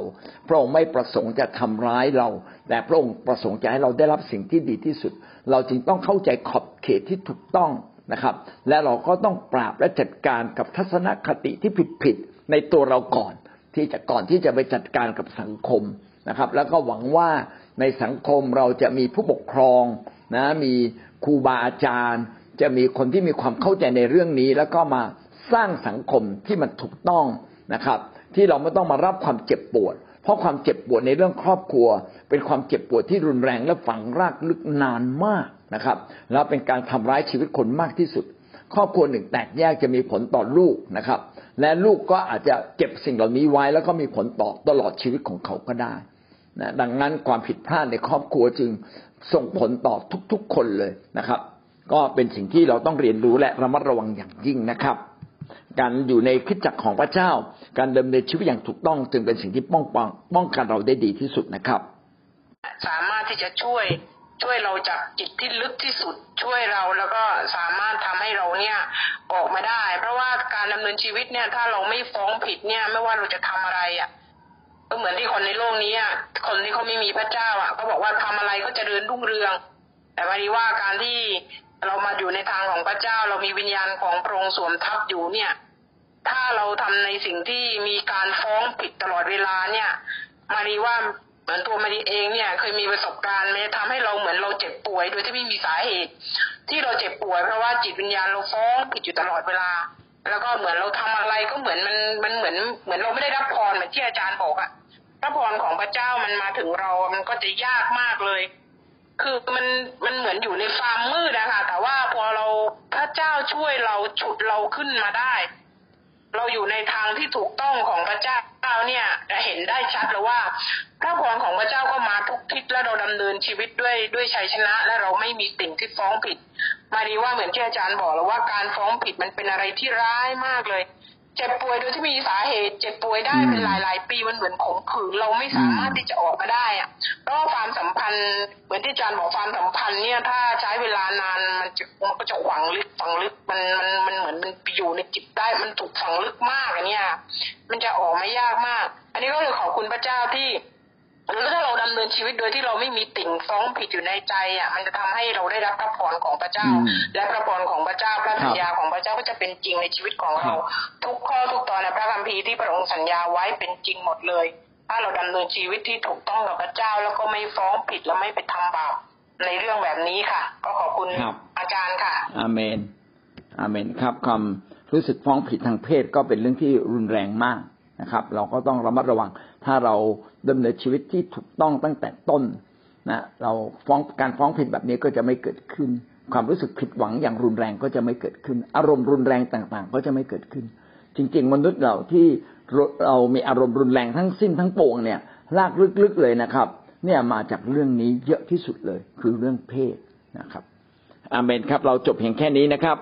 [SPEAKER 1] พระองค์ไม่ประสงค์จะทำร้ายเรา แต่พระองค์ประสงค์จะให้เราได้รับสิ่งที่ดีที่สุด เราจึงต้องเข้าใจขอบเขตที่ถูกต้องนะครับ และเราก็ต้องปราบและจัดการกับทัศนคติที่ผิดๆ ในตัวเราก่อน ที่จะก่อนที่จะไปจัดการกับสังคมนะครับ แล้วก็หวังว่าในสังคมเราจะมีผู้ปกครองนะมีครูบาอาจารย์ จะมีคนที่มีความเข้าใจในเรื่องนี้ แล้วก็มาสร้างสังคมที่มันถูกต้องนะครับ ที่เราไม่ต้องมารับความเจ็บปวด เพราะความเจ็บปวดในเรื่องครอบครัว เป็นความเจ็บปวดที่รุนแรงและฝังรากลึกนานมากนะครับ แล้วเป็นการทำร้ายชีวิตคนมากที่สุด ครอบครัวหนึ่งแตกแยกจะมีผลต่อลูกนะครับ และลูกก็อาจจะเก็บสิ่งเหล่านี้ไว้ แล้วก็มีผลต่อตลอดชีวิตของเขาก็ได้นะดังนั้นความผิดพลาดในครอบครัวจึงส่งผลต่อทุกๆคนเลยนะครับ ก็เป็นสิ่งที่เราต้องเรียนรู้และระมัดระวังอย่างยิ่งนะครับ การอยู่ในคริสตจักรของพระเจ้า การดำเนินชีวิตอย่างถูกต้อง จึงเป็นสิ่งที่ป้องป้องป้องกันเราได้ดีที่สุดนะครับ
[SPEAKER 3] สามารถที่จะช่วย ช่วยเราจากจิตที่ลึกที่สุดช่วยเราแล้วก็สามารถทำให้เราเนี่ยออกมาได้ เพราะว่าการดำเนินชีวิตเนี่ย ถ้าเราไม่ฟ้องผิดเนี่ย ไม่ว่าเราจะทำอะไรอะก็เหมือนที่คนในโลกนี้อะคนที่เขาไม่มีพระเจ้าอะเขาบอกว่าทำอะไรก็จะเจริญรุ่งเรือง แต่วันนี้ว่าการที่เรามาอยู่ในทางของพระเจ้า เรามีวิญญาณของพระองค์สวมทับอยู่เนี่ย ถ้าเราทำในสิ่งที่มีการฟ้องผิดตลอดเวลาเนี่ยมารีว่า มือนตัวมารีเองเนี่ยเคยมีประสบการณ์มันจะทำให้เราเหมือนเราเจ็บป่วย โดยที่ไม่มีสาเหตุ ที่เราเจ็บป่วยเพราะว่าจิตวิญญาณเราฟ้องผิดอยู่ตลอดเวลา แล้วก็เหมือนเราทำอะไรก็เหมือนมันมันเหมือนเหมือนเราไม่ได้รับพรเหมือนที่อาจารย์บอกอะพระพรของพระเจ้ามันมาถึงเรา มันก็จะยากมากเลย คือมันมันเหมือนอยู่ในความมืดอะค่ะแต่ว่าพอเราพระเจ้าช่วยเราฉุดเราขึ้นมาได้ เราอยู่ในทางที่ถูกต้องของพระเจ้าเนี่ยจะเห็นได้ชัดเลยว่าพระพรของพระเจ้าก็มาทุกทิศและเราดำเนินชีวิตด้วยด้วยชัยชนะ และเราไม่มีสิ่งที่ฟ้องผิด มาดีว่าเหมือนที่อาจารย์บอกแล้วว่าการฟ้องผิดมันเป็นอะไรที่ร้ายมากเลย เจ็บป่วยโดยที่มีสาเหตุ เจ็บป่วยได้เป็นหลายๆ ปีมันเหมือนข่มขืนเราไม่สามารถที่จะออกมาได้อะเพราะว่าความสัมพันธ์เหมือนที่อาจารย์บอกความสัมพันธ์เนี่ยถ้าใช้เวลานานมันจะมันก็จะฝังลึกฝังลึกมันมันมันเหมือนมันไปอยู่ในจิตได้มันถูกฝังลึกมากอันเนี้ยมันจะออกมายากมาก อันนี้ก็เลยขอบคุณพระเจ้าที่ หรือถ้าเราดำเนินชีวิตโดยที่เราไม่มีติ่งฟ้องผิดอยู่ในใจอะมันจะทำให้เราได้รับพระพรของพระเจ้า
[SPEAKER 1] อืม
[SPEAKER 3] และพระพรของพระเจ้าพระสัญญาของพระเจ้าก็จะเป็นจริงในชีวิตของเรา ทุกข้อทุกตอนในพระคัมภีร์ที่พระองค์สัญญาไว้เป็นจริงหมดเลย ถ้าเราดำเนินชีวิตที่ถูกต้องกับพระเจ้า แล้วก็ไม่ฟ้องผิดและไม่ไปทำบาปในเรื่องแบบนี้ค่ะ ก็ขอบคุณ
[SPEAKER 1] ครับ
[SPEAKER 3] อาจารย์ค่ะ
[SPEAKER 1] อาเมนอาเมนครับความรู้สึกฟ้องผิดทางเพศก็เป็นเรื่องที่รุนแรงมากนะครับ เราก็ต้องระมัดระวังถ้าเรา ดำเนินชีวิตที่ถูกต้องตั้งแต่ต้นนะเราฟ้องการฟ้องผิดแบบนี้ก็จะไม่เกิดขึ้น ความรู้สึกผิดหวังอย่างรุนแรงก็จะไม่เกิดขึ้น อารมณ์รุนแรงต่างๆ ก็จะไม่เกิดขึ้น จริง ๆ มนุษย์เราที่เรามีอารมณ์รุนแรงทั้งสิ้นทั้งปวงเนี่ยลากลึกๆเลยนะครับ เนี่ยมาจากเรื่องนี้เยอะที่สุดเลย คือเรื่องเพศนะครับอาเมนครับ เราจบเพียงแค่นี้นะครับ